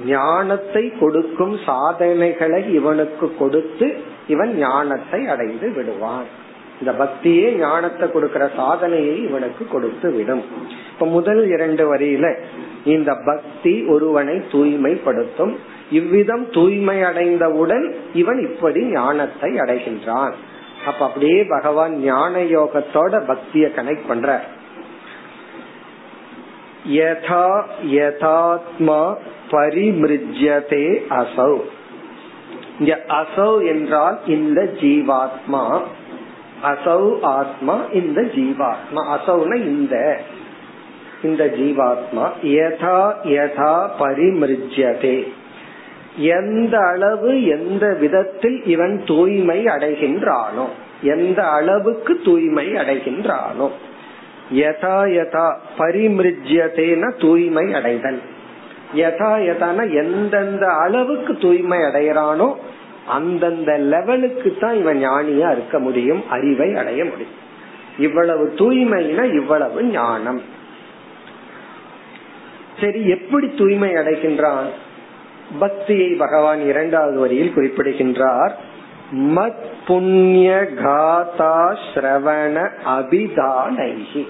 ஞானத்தை கொடுக்கும் சாதனைகளை இவனுக்கு கொடுத்து இவன் ஞானத்தை அடைந்து விடுவான். இந்த பக்தியே ஞானத்தை கொடுக்கிற சாதனையை இவனுக்கு கொடுத்து விடும் இப்ப முதல் இரண்டு வரியில இந்த பக்தி ஒருவனை தூய்மைப்படுத்தும். இவ்விதம் தூய்மை அடைந்தவுடன் இவன் இப்படி ஞானத்தை அடைகின்றான். அப்ப அப்படியே பகவான் ஞான யோகத்தோட பக்திய கனெக்ட் பண்ற யதா யதாத்மா பரிமிருஜ்யதே அசௌ. இங்க அசௌ என்றால் இந்த ஜீவாத்மா. அசௌ ஆத்மா இந்த ஜீவாத்மா. அசௌன இந்த. இந்த ஜீவாத்மா யதா யதா பரிமிருஜ்யதே. எந்த அளவு எந்த விதத்தில் இவன் தூய்மை அடைகின்றானோ எந்த அளவுக்கு தூய்மை அடைகின்றானோ யதா யதா பரிமிருஜ்யதேன தூய்மை அடைதல். யதா யதான எந்தெந்த அளவுக்கு தூய்மை அடைகிறானோ அந்தந்த லெவலுக்கு தான் இவன் ஞானியா இருக்க முடியும் அறிவை அடைய முடியும். இவ்வளவு தூய்மைனா இவ்வளவு ஞானம். சரி எப்படி தூய்மை அடைகின்றான்? பக்தியை பகவான் இரண்டாவது வரியில் குறிப்பிடுகின்றார். மத் புண்ணிய காதா ஸ்ரவண அபிதானைகி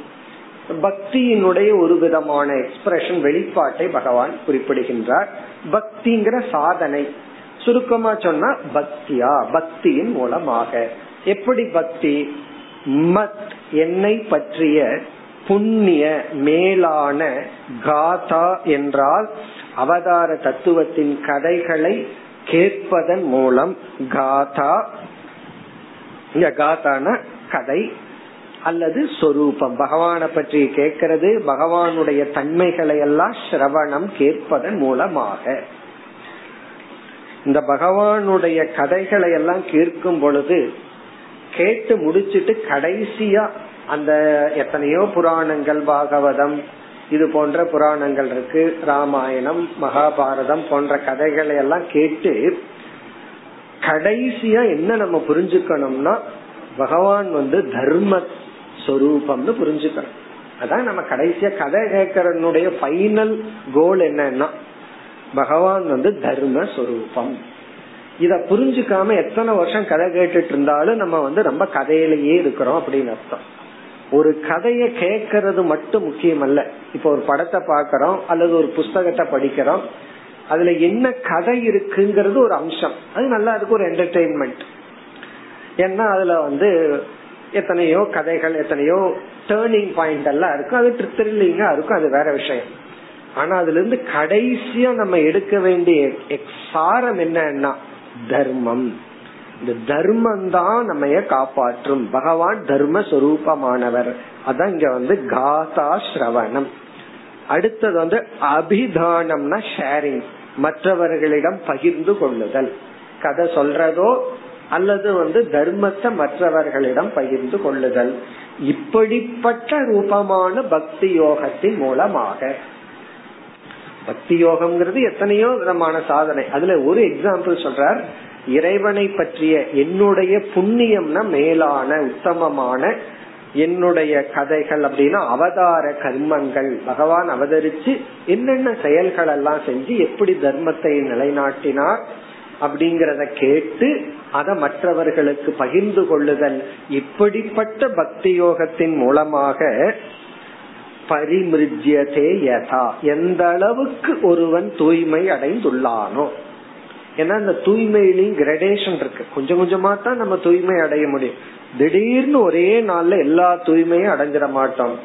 பக்தியினுடைய ஒரு விதமான எக்ஸ்பிரஷன் வெளிப்பாட்டை பகவான் குறிப்பிடுகின்றார். பக்திங்கிற சாதனை. சுருக்கமா சொன்னா பக்தியா? பக்தியின் மூலமாக. எப்படி பக்தி? மத் என்னை பற்றிய புண்ணிய மேலான காதா என்றால் அவதார தத்துவத்தின் கதைகளை கேட்பதன் மூலம் காதா. இந்த காதான கதை அல்லது சொரூபம். பகவான பற்றி கேட்கிறது பகவானுடைய தன்மைகளை எல்லாம் சிரவணம் கேட்பதன் மூலமாக. இந்த பகவானுடைய கதைகளை எல்லாம் கேட்கும் பொழுது கேட்டு முடிச்சிட்டு கடைசியா அந்த எத்தனையோ புராணங்கள் பாகவதம் இது போன்ற புராணங்கள் இருக்கு ராமாயணம் மகாபாரதம் போன்ற கதைகளை எல்லாம் கேட்டு கடைசியா என்ன நம்ம புரிஞ்சுக்கணும்னா பகவான் வந்து தர்ம சொரூபம்னு புரிஞ்சுக்கணும். அதான் நம்ம கடைசியா கதை கேட்கறனுடைய ஃபைனல் கோல் என்னன்னா பகவான் வந்து தர்ம சொரூபம். இத புரிஞ்சுக்காம எத்தனை வருஷம் கதை கேட்டுட்டு இருந்தாலும் நம்ம வந்து ரொம்ப கதையிலேயே இருக்கிறோம் அப்படின்னு அர்த்தம். ஒரு கதைய கேட்கறது மட்டும் முக்கியம் அல்ல இப்ப ஒரு படத்தை பாக்கிறோம் அல்லது ஒரு புஸ்தகத்தை படிக்கிறோம் அதுல என்ன கதை இருக்குங்கிறது ஒரு அம்சம். அது நல்லா இருக்கு ஒரு என்டர்டெயின்மெண்ட் ஏன்னா அதுல வந்து எத்தனையோ கதைகள் எத்தனையோ டேர்னிங் பாயிண்ட் எல்லாம் இருக்கும். அது த்ரில்லிங்கா இருக்கும் அது வேற விஷயம். ஆனா அதுல இருந்து கடைசியா நம்ம எடுக்க வேண்டிய சாரம் என்னன்னா தர்மம். இந்த தர்மம் தான் நம்ம காப்பாற்றும். பகவான் தர்ம சொரூபமானவர் அதான் இங்க வந்து காதா ஸ்ரவணம். அடுத்தது வந்து அபிதானம்னா ஷேரிங் மற்றவர்களிடம் பகிர்ந்து கொள்ளுதல். கதை சொல்றதோ அல்லது வந்து தர்மத்தை மற்றவர்களிடம் பகிர்ந்து கொள்ளுதல். இப்படிப்பட்ட ரூபமான பக்தி யோகத்தின் மூலமாக பக்தி யோகம்ங்கிறது எத்தனையோ விதமான சாதனை. அதுல ஒரு எக்ஸாம்பிள் சொல்றார் இறைவனை பற்றிய என்னுடைய புண்ணியம்னா மேலான உத்தமமான என்னுடைய கதைகள் அப்படின்னா அவதார கர்மங்கள். பகவான் அவதரிச்சு என்னென்ன செயல்கள் எல்லாம் செஞ்சு எப்படி தர்மத்தை நிலைநாட்டினார் அப்படிங்கறத கேட்டு அதை மற்றவர்களுக்கு பகிர்ந்து கொள்ளுதல். இப்படிப்பட்ட பக்தி யோகத்தின் மூலமாக பரிமிருஜ்யதே யதா. எந்த அளவுக்கு ஒருவன் தூய்மை அடைந்துள்ளானோ. ஏன்னா இந்த தூய்மையிலையும் கிரடேஷன் இருக்கு. கொஞ்சம் கொஞ்சமா தான் நம்ம தூய்மை அடைய முடியும். திடீர்னு ஒரே நாள்ல எல்லா தூய்மையும் அடைஞ்சிட மாட்டோம்.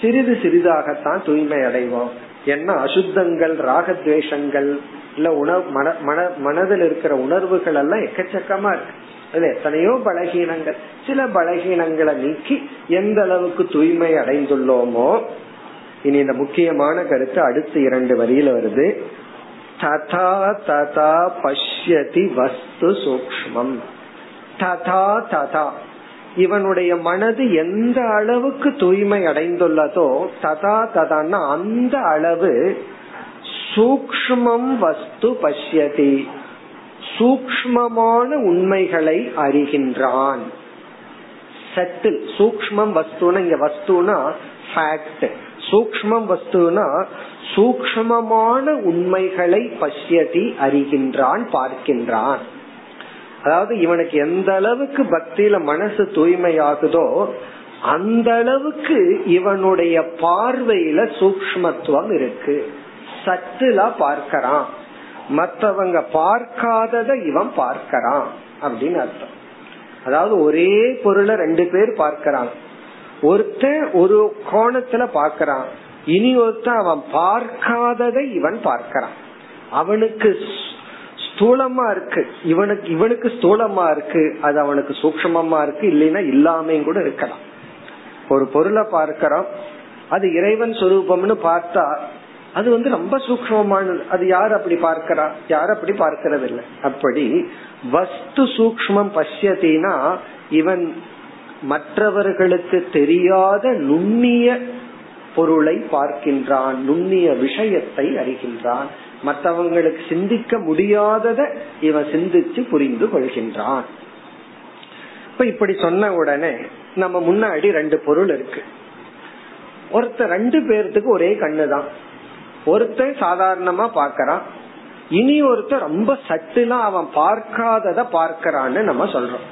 சிறிது சிறிதாகத்தான் தூய்மை அடைவோம். என்ன அசுத்தங்கள் ராகத்வேஷங்கள் இல்ல உணவு மன மன மனதில் இருக்கிற உணர்வுகள் எல்லாம் எக்கச்சக்கமா இருக்கு. எத்தனையோ பலகீனங்கள். சில பலகீனங்களை நீக்கி எந்த அளவுக்கு தூய்மை அடைந்துள்ளோமோ இனி இந்த முக்கியமான கருத்து அடுத்த இரண்டு வரியில வருது. ததா ததா பஷ்யதி வஸ்து சூக்மம் ததா ததா. இவனுடைய மனது எந்த அளவுக்கு தூய்மை அடைந்துள்ளதோ ததா ததான்னா அந்த அளவு சூக்மம் வஸ்து பஷ்யதி. சூக்மமான உண்மைகளை அறிகின்றான். சட்டில் சூக்மம் வஸ்துனா இங்க வஸ்துனா ஃபேக்ட் சூக்மம் வஸ்துனா சூக்மமான உண்மைகளை பஷ்யதி அறிகின்றான் பார்க்கின்றான். அதாவது இவனுக்கு எந்த அளவுக்கு பக்தியில மனசு தூய்மையாகுதோ அந்த அளவுக்கு இவனுடைய பார்வையில சூக்மத்துவம் இருக்கு. சட்டுலா பார்க்கறான். மற்றவங்க பார்க்காதத இவன் பார்க்கறான் அப்படின்னு அர்த்தம். அதாவது ஒரே பொருளை ரெண்டு பேர் பார்க்கறான். ஒருத்தன் ஒரு கோணத்துல பார்க்கறான். இனி ஒருத்தன் அவன் பார்க்காததை இவன் பார்க்கறான். அவனுக்கு ஸ்தூலமா இருக்கு. இவனுக்கு இவனுக்கு ஸ்தூலமா இருக்கு. அது அவனுக்கு சூக்மமா இருக்கு. இல்லைன்னா இல்லாமையும் கூட இருக்கலாம். ஒரு பொருளை பார்க்கிறோம். அது இறைவன் சொரூபம்னு பார்த்தா அது வந்து ரொம்ப சூக்மமானது அது யார் அப்படி பார்க்கிறா? யார் அப்படி பார்க்கறது இல்லை அப்படி வஸ்து சூக்மம் பசியத்தினா இவன் மற்றவர்களுக்கு தெரியாத நுண்ணிய பொருளை பார்க்கின்றான் நுண்ணிய விஷயத்தை அறிகின்றான். மற்றவங்களுக்கு சிந்திக்க முடியாதத இவன் சிந்திச்சு புரிந்து கொள்கின்றான். இப்ப இப்படி சொன்ன உடனே நம்ம முன்னாடி ரெண்டு பொருள் இருக்கு. ஒருத்தர் ரெண்டு பேர்த்துக்கு ஒரே கண்ணு தான் ஒருத்தன் சாதாரணமா பாக்கறான் இனி ஒருத்தர் ரொம்ப சட்டுலாம் அவன் பார்க்காதத பார்க்கறான்னு நம்ம சொல்றோம்.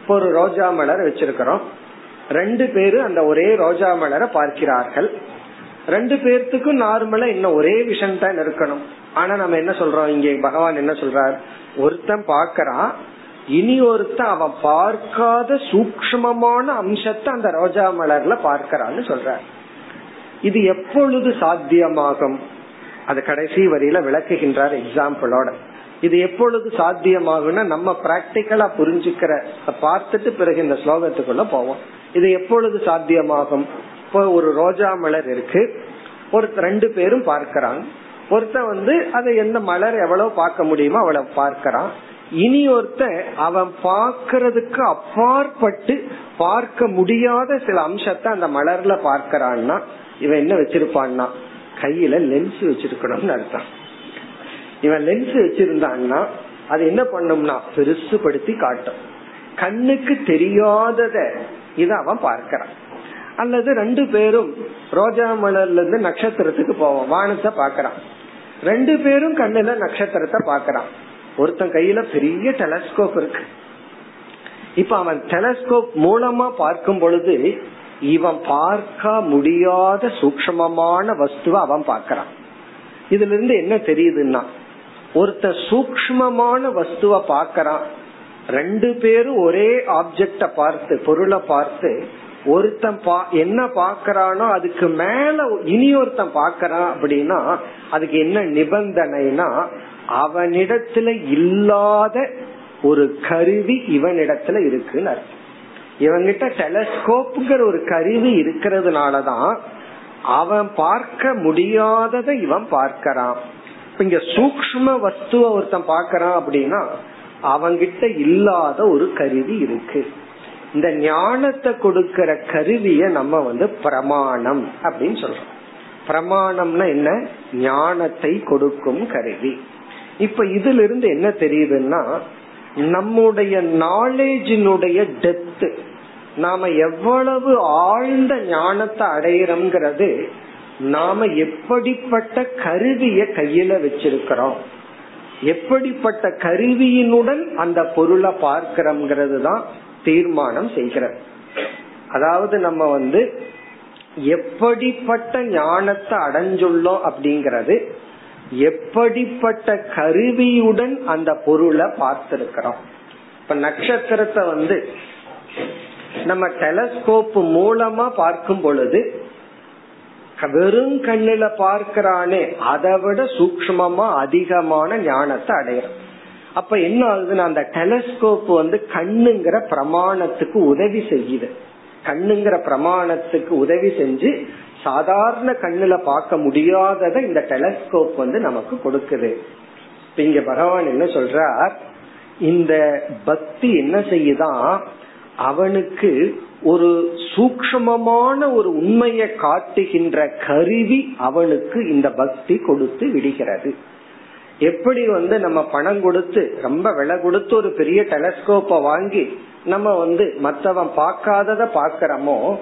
இப்போ ஒரு ரோஜா மலரை வச்சிருக்கிறோம். ரெண்டு பேரு அந்த ஒரே ரோஜா மலரை பார்க்கிறார்கள். ரெண்டு பேர்த்துக்கும் நார்மலா இன்னும் ஒரே விஷயம் தான் இருக்கணும். ஆனா நம்ம என்ன சொல்றோம்? இங்க பகவான் என்ன சொல்றார்? ஒருத்தன் பாக்கறான் இனி ஒருத்தன் அவன் பார்க்காத சூக்மமான அம்சத்தை அந்த ரோஜா மலர்ல பார்க்கறான்னு சொல்றாரு. இது எப்பொழுது சாத்தியமாகும்? அது கடைசி வரியில விளக்குகின்றார் எக்ஸாம்பிளோட இது எப்பொழுது சாத்தியமாகும்னா நம்ம பிராக்டிக்கலா புரிஞ்சுக்கிற பார்த்துட்டு பிறகு இந்த ஸ்லோகத்துக்குள்ள போவோம். இது எப்பொழுது சாத்தியமாகும்? இப்போ ஒரு ரோஜா மலர் இருக்கு. ஒரு ரெண்டு பேரும் பார்க்கறாங்க. ஒருத்தன் வந்து அதை எந்த மலர் எவ்வளவு பார்க்க முடியுமோ அவ்வளவு பார்க்கறான். இனி ஒருத்தன் அவன் பார்க்கறதுக்கு அப்பாற்பட்டு பார்க்க முடியாத சில அம்சத்தை அந்த மலர்ல பார்க்கறான்னா இவன் என்ன வச்சிருப்பான்னா கையில லென்ஸ் வச்சிருக்கணும்னு அர்த்தம். இவன் லென்ஸ் வச்சிருந்தான்னா அது என்ன பண்ணும்னா பெருசுபடுத்தி காட்டும். கண்ணுக்கு தெரியாதத இத அவன் பார்க்கறான். அல்லது ரெண்டு பேரும் ரோஜா மலர்ல இருந்து நட்சத்திரத்துக்கு போவோம் வானத்தை பாக்குறான் ரெண்டு பேரும் கண்ணுல நட்சத்திரத்தை பாக்குறான் ஒருத்தன் கையில பெரிய டெலஸ்கோப் இருக்கு. இப்ப அவன் டெலஸ்கோப் மூலமா பார்க்கும் பொழுது இவன் பார்க்க முடியாத சூக்மமான வஸ்துவ அவன் பார்க்கறான். இதுல இருந்து என்ன தெரியுதுன்னா ஒருத்த சூக்மமான வஸ்துவ பார்க்கறான். ரெண்டு பேரும் ஒரே ஆப்ஜெக்ட பார்த்து பொருளை பார்த்து ஒருத்தன் பா என்ன பாக்கறானோ அதுக்கு மேல இனி ஒருத்தன் பாக்கறான் அப்படின்னா அதுக்கு என்ன நிபந்தனைனா அவனிடத்துல இல்லாத ஒரு கருவி இவனிடத்துல இருக்குன்னு அர்த்தம். இவங்கிட்ட டெலஸ்கோப்ங்கிற ஒரு கருவி இருக்கிறதுனாலதான் அவன் பார்க்க முடியாததை இவன் பார்க்கறான். இங்க சூக்ம வஸ்துவ ஒருத்தன் பாக்கிறான் அப்படின்னா அவங்கிட்ட இல்லாத ஒரு கருவி இருக்கு. இந்த ஞானத்தை கொடுக்கற கருவிய நம்ம வந்து பிரமாணம் அப்படின்னு சொல்றோம். பிரமாணம்னா என்ன? ஞானத்தை கொடுக்கும் கருவி. இப்ப இதுல இருந்து என்ன தெரியுதுன்னா நம்முடைய நாலேஜினுடைய டெப்த் நாம எவ்வளவு ஆழ்ந்த ஞானத்தை அடையிறோம்ங்கிறது நாம எப்படிப்பட்ட கருவிய கையில வச்சிருக்கிறோம்? எப்படிப்பட்ட கருவியினுடன் அந்த பொருளை பார்க்கிறோம்ங்கிறது தான் தீர்மானம் செய்கிறது. அதாவது நம்ம வந்து எப்படிப்பட்ட ஞானத்தை அடைஞ்சுள்ளோம் அப்படிங்கறது எப்படிப்பட்ட கருவியுடன் அந்த பொருளை பார்த்திருக்கிறோம்? இப்ப நட்சத்திரத்தை வந்து நம்ம டெலஸ்கோப் மூலமா பார்க்கும் பொழுது வெறும் கண்ணுல பார்க்கிறானே அதை விட சூக்மமா அதிகமான ஞானத்தை அடையிறோம். அப்ப என்ன ஆகுதுன்னா அந்த டெலஸ்கோப் வந்து கண்ணுங்கிற பிரமாணத்துக்கு உதவி செய்யுது. கண்ணுங்கிற பிரமாணத்துக்கு உதவி செஞ்சு சாதாரண கண்ணுல பார்க்க முடியாதத இந்த டெலஸ்கோப் வந்து நமக்கு கொடுக்குது. இங்க பகவான் என்ன சொல்றார்? இந்த பக்தி என்ன செய்யுதான் அவனுக்கு ஒரு சூக்மமான ஒரு உண்மையை காட்டுகின்ற கருவி அவனுக்கு இந்த பக்தி கொடுத்து விடுகிறது. எப்படி வந்து நம்ம பணம் கொடுத்து ரொம்ப விலை கொடுத்து ஒரு பெரிய டெலஸ்கோப்ப வாங்கி நம்ம வந்து மற்றவன் பார்க்காதத பாக்கிறோமோ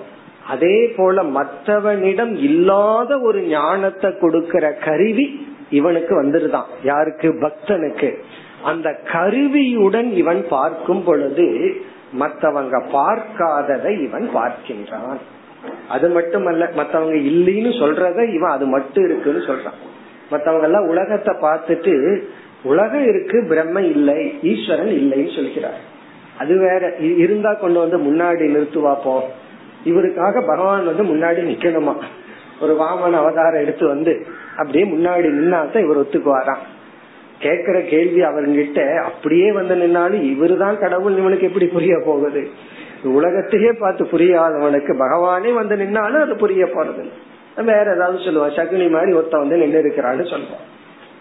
அதே போல மற்றவனிடம் இல்லாத ஒரு ஞானத்தை கொடுக்கிற கருவி இவனுக்கு வந்துருதான் யாருக்கு? பக்தனுக்கு. அந்த கருவியுடன் இவன் பார்க்கும் பொழுது மற்றவங்க பார்க்காததை இவன் பார்க்கின்றான். அது மட்டுமல்ல மத்தவங்க இல்லைன்னு சொல்றத இவன் அது மட்டும் இருக்குன்னு சொல்றான். மத்தவங்க எல்லாம் உலகத்தை பார்த்துட்டு உலகம் இருக்கு பிரம்ம இல்லை ஈஸ்வரன் இல்லைன்னு சொல்கிறார். அது வேற இருந்தா கொண்டு வந்து முன்னாடி நிறுத்துவாப்போம் இவருக்காக பகவான் வந்து முன்னாடி நிக்கணுமா? ஒரு வாமன அவதாரம் எடுத்து வந்து அப்படியே முன்னாடி நின்னாதான் இவர் ஒத்துக்குவாராம். கேக்குற கேள்வி அவர்கிட்ட அப்படியே வந்து நின்னாலும் இவரு தான் கடவுள் இவனுக்கு எப்படி புரிய போகுது? உலகத்தையே பார்த்து புரியாதவனுக்கு பகவானே வந்து நின்னாலும் அது புரிய போறது வேற ஏதாவது சொல்லுவான் சகுனி மாதிரி ஒருத்த வந்து நின்று இருக்கிறான்னு சொல்லுவான்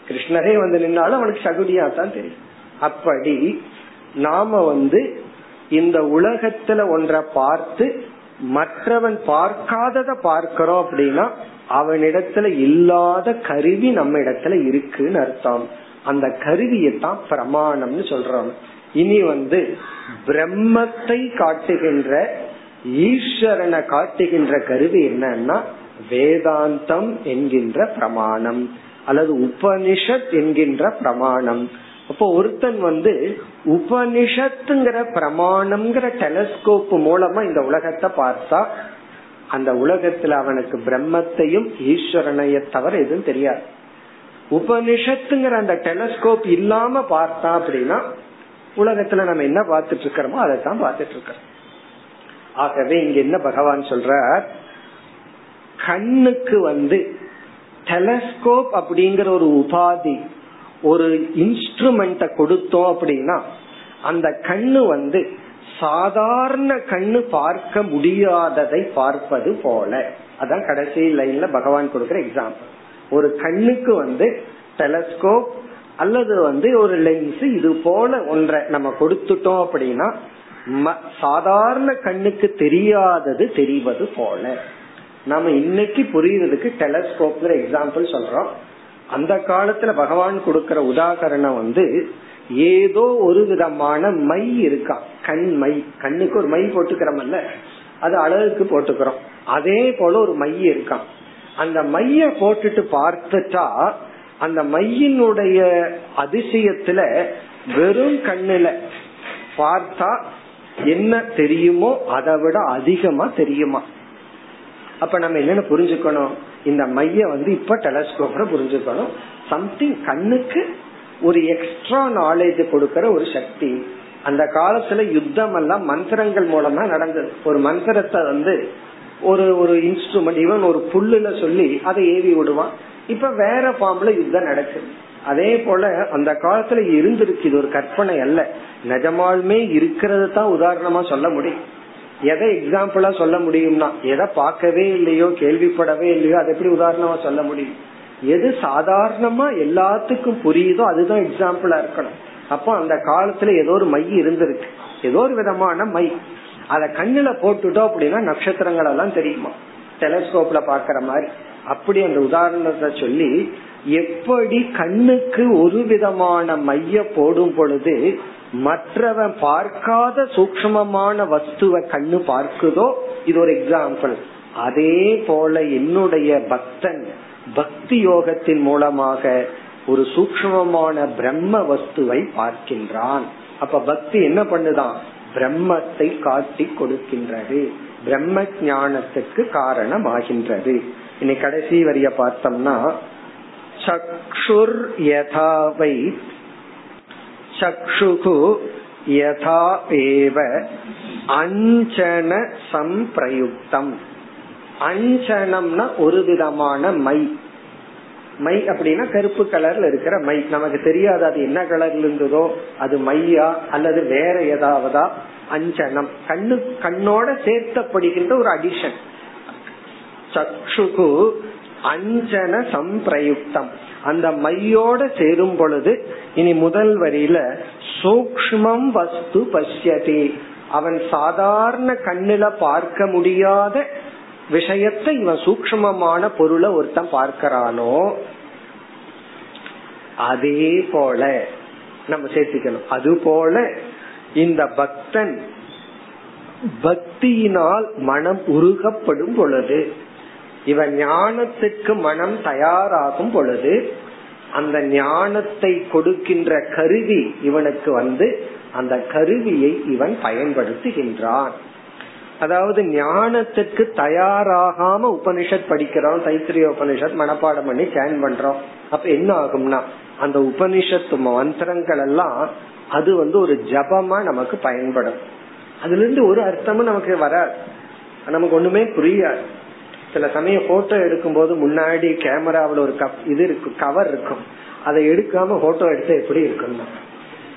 கிருஷ்ணரே வந்து நின்னாலும் அவனுக்கு சகுனியா தான் தெரியும். அப்படி நாம வந்து இந்த உலகத்துல ஒன்றை பார்த்து மற்றவன் பார்க்காதத பார்க்கிறோம் அப்படின்னா அவனிடத்துல இல்லாத கருவி நம்ம இடத்துல இருக்குன்னு அர்த்தம். அந்த கருவியத்தான் பிரமாணம்னு சொல்றோம். இனி வந்து பிரம்மத்தை காட்டுகின்ற ஈஸ்வரனை காட்டுகின்ற கருவி என்னன்னா வேதாந்தம் என்கின்ற பிரமாணம் அல்லது உபனிஷத் என்கின்ற பிரமாணம். அப்போ ஒருத்தன் வந்து உபனிஷத்துங்கிற பிரமாணம்ங்கிற டெலஸ்கோப் மூலமா இந்த உலகத்தை பார்த்தா அந்த உலகத்துல அவனுக்கு பிரம்மத்தையும் ஈஸ்வரனைய தவிர எதுவும் தெரியாது. உபனிஷத்துங்கிற அந்த டெலஸ்கோப் இல்லாம பார்த்தா அப்படின்னா உலகத்துல நம்ம என்ன பார்த்துட்டு இருக்கிறோமோ அதை தான் பார்த்துட்டு இருக்கிறோம் ஆகவே இங்க என்ன பகவான் சொல்ற கண்ணுக்கு வந்து டெலஸ்கோப் அப்படிங்கிற ஒரு உபாதி ஒரு இன்ஸ்ட்ருமெண்ட கொடுத்தோம் அப்படின்னா அந்த கண்ணு வந்து சாதாரண கண்ணு பார்க்க முடியாததை பார்ப்பது போல. அதான் கடைசி லைன்ல பகவான் கொடுக்கிற எக்ஸாம்பிள் ஒரு கண்ணுக்கு வந்து டெலஸ்கோப் அல்லது வந்து ஒரு லென்ஸ் இது போல ஒன்றை நம்ம கொடுத்துட்டோம் அப்படின்னா சாதாரண கண்ணுக்கு தெரியாதது தெரிவது போல. நம்ம இன்னைக்கு புரியுறதுக்கு டெலஸ்கோப்ங்கிற எக்ஸாம்பிள் சொல்றோம். அந்த காலத்துல பகவான் கொடுக்கற உதாகரணம் வந்து ஏதோ ஒரு விதமான மை இருக்கா. கண் மை. கண்ணுக்கு ஒரு மை போட்டுக்கிறோம்ல அது அழகுக்கு போட்டுக்கிறோம். அதே போல ஒரு மை இருக்கான் அந்த மைய போட்டுட்டு பார்த்துட்டா அந்த மையினுடைய அதிசயத்துல வெறும் கண்ணுல பார்த்தா என்ன தெரியுமோ அதை விட அதிகமா தெரியுமா? அப்ப நம்ம என்னன்னு புரிஞ்சுக்கணும். இந்த மைய வந்து இப்ப டெலஸ்கோப்ல புரிஞ்சுக்கணும். சம்திங் கண்ணுக்கு ஒரு எக்ஸ்ட்ரா நாலேஜ் கொடுக்கற ஒரு சக்தி. அந்த காலத்துல யுத்தம் எல்லாம் மந்திரங்கள் மூலமா நடந்தது. ஒரு மந்திரத்தை வந்து ஒரு ஒரு இன்ஸ்ட்ருமெண்ட் ஈவன் ஒரு புல்லுல சொல்லி அதை ஏவி விடுவான். இப்ப வேற பாம்புல யுத்தம் நடக்குது. அதே போல அந்த காலத்துல இருந்திருக்கு. இது ஒரு கற்பனை அல்ல. நிஜமாலுமே இருக்கிறது தான் உதாரணமா சொல்ல முடியும். எதை எக்ஸாம்பிளா சொல்ல முடியும்னா எதை பார்க்கவே இல்லையோ கேள்விப்படவே இல்லையோ அதை எப்படி உதாரணமா சொல்ல முடியும்? எது சாதாரணமா எல்லாத்துக்கும் புரியுதோ அதுதான் எக்ஸாம்பிளா இருக்கணும். அப்போ அந்த காலத்துல ஏதோ ஒரு மை இருந்திருக்கு. ஏதோ ஒரு விதமான மை. அத கண்ணுல போட்டுட்டோம் அப்படின்னா நட்சத்திரங்கள் எல்லாம் தெரியுமா? டெலஸ்கோப்ல பாக்குற மாதிரி. அப்படி அந்த உதாரணத்தை சொல்லி எப்படி கண்ணுக்கு ஒரு விதமான மைய போடும் பொழுது மற்றவன் பார்க்காத சூக்மமான வஸ்துவ கண்ணு பார்க்குதோ இது ஒரு எக்ஸாம்பிள் அதே போல என்னுடைய பக்தன் பக்தி யோகத்தின் மூலமாக ஒரு சூக்மமான பிரம்ம வஸ்துவை பார்க்கின்றான். அப்ப பக்தி என்ன பண்ணுதான்? பிரம்மத்தை காட்டி கொடுக்கின்றது. பிரம்ம ஞானத்துக்கு காரணமாகின்றது. இனி கடைசி வரிய பார்த்தோம்னா சக்ஷுர் யதாவை சக்ஷுகு யதா ஏவ அஞ்சன சம்பிரயுக்தம். அஞ்சனம்னா ஒரு விதமான மை. மை அப்படின்னா கருப்பு கலர்ல இருக்கிற மை. நமக்கு தெரியாது அது என்ன கலர்ல இருந்ததோ அது மையா அல்லது வேற ஏதாவதா? அஞ்சனம். கண்ணு கண்ணோட சேர்த்தப்படுகின்ற ஒரு அடிஷன் சக்ஷுகு அஞ்சன சம்பிரயுக்தம். அந்த மையோட சேரும் பொழுது இனி முதல் வரியில சூக்மம் வஸ்து பசியதி அவன் சாதாரண கண்ணுல பார்க்க முடியாத விஷயத்தை இவன் சூக்மமான பொருளை ஒருத்தன் பார்க்கிறானோ அதே போல நம்ம சேர்த்துக்கணும். அது போல இந்த பக்தன் பக்தியினால் மனம் உருகப்படும் பொழுது இவன் ஞானத்துக்கு மனம் தயாராகும் பொழுது அந்த ஞானத்தை கொடுக்கின்ற கருவி இவனுக்கு வந்து அந்த கருவியை இவன் பயன்படுத்துகின்றான். அதாவது ஞானத்துக்கு தயாராகாம உபனிஷத் படிக்கிறோம் தைத்திரிய உபனிஷத் மனப்பாடம் பண்ணி சேன் பண்றோம். அப்ப என்ன ஆகும்னா அந்த உபனிஷத்து மந்திரங்கள் எல்லாம் அது வந்து ஒரு ஜபமா நமக்கு பயன்படும். அதுல இருந்து ஒரு அர்த்தமும் நமக்கு வராது. நமக்கு ஒண்ணுமே புரியாது. சில சமயம் போட்டோ எடுக்கும் போது முன்னாடி கேமராவில் ஒரு கப் இது இருக்கும் கவர் இருக்கும். அதை எடுக்காம போட்டோ எடுத்து எப்படி இருக்கும்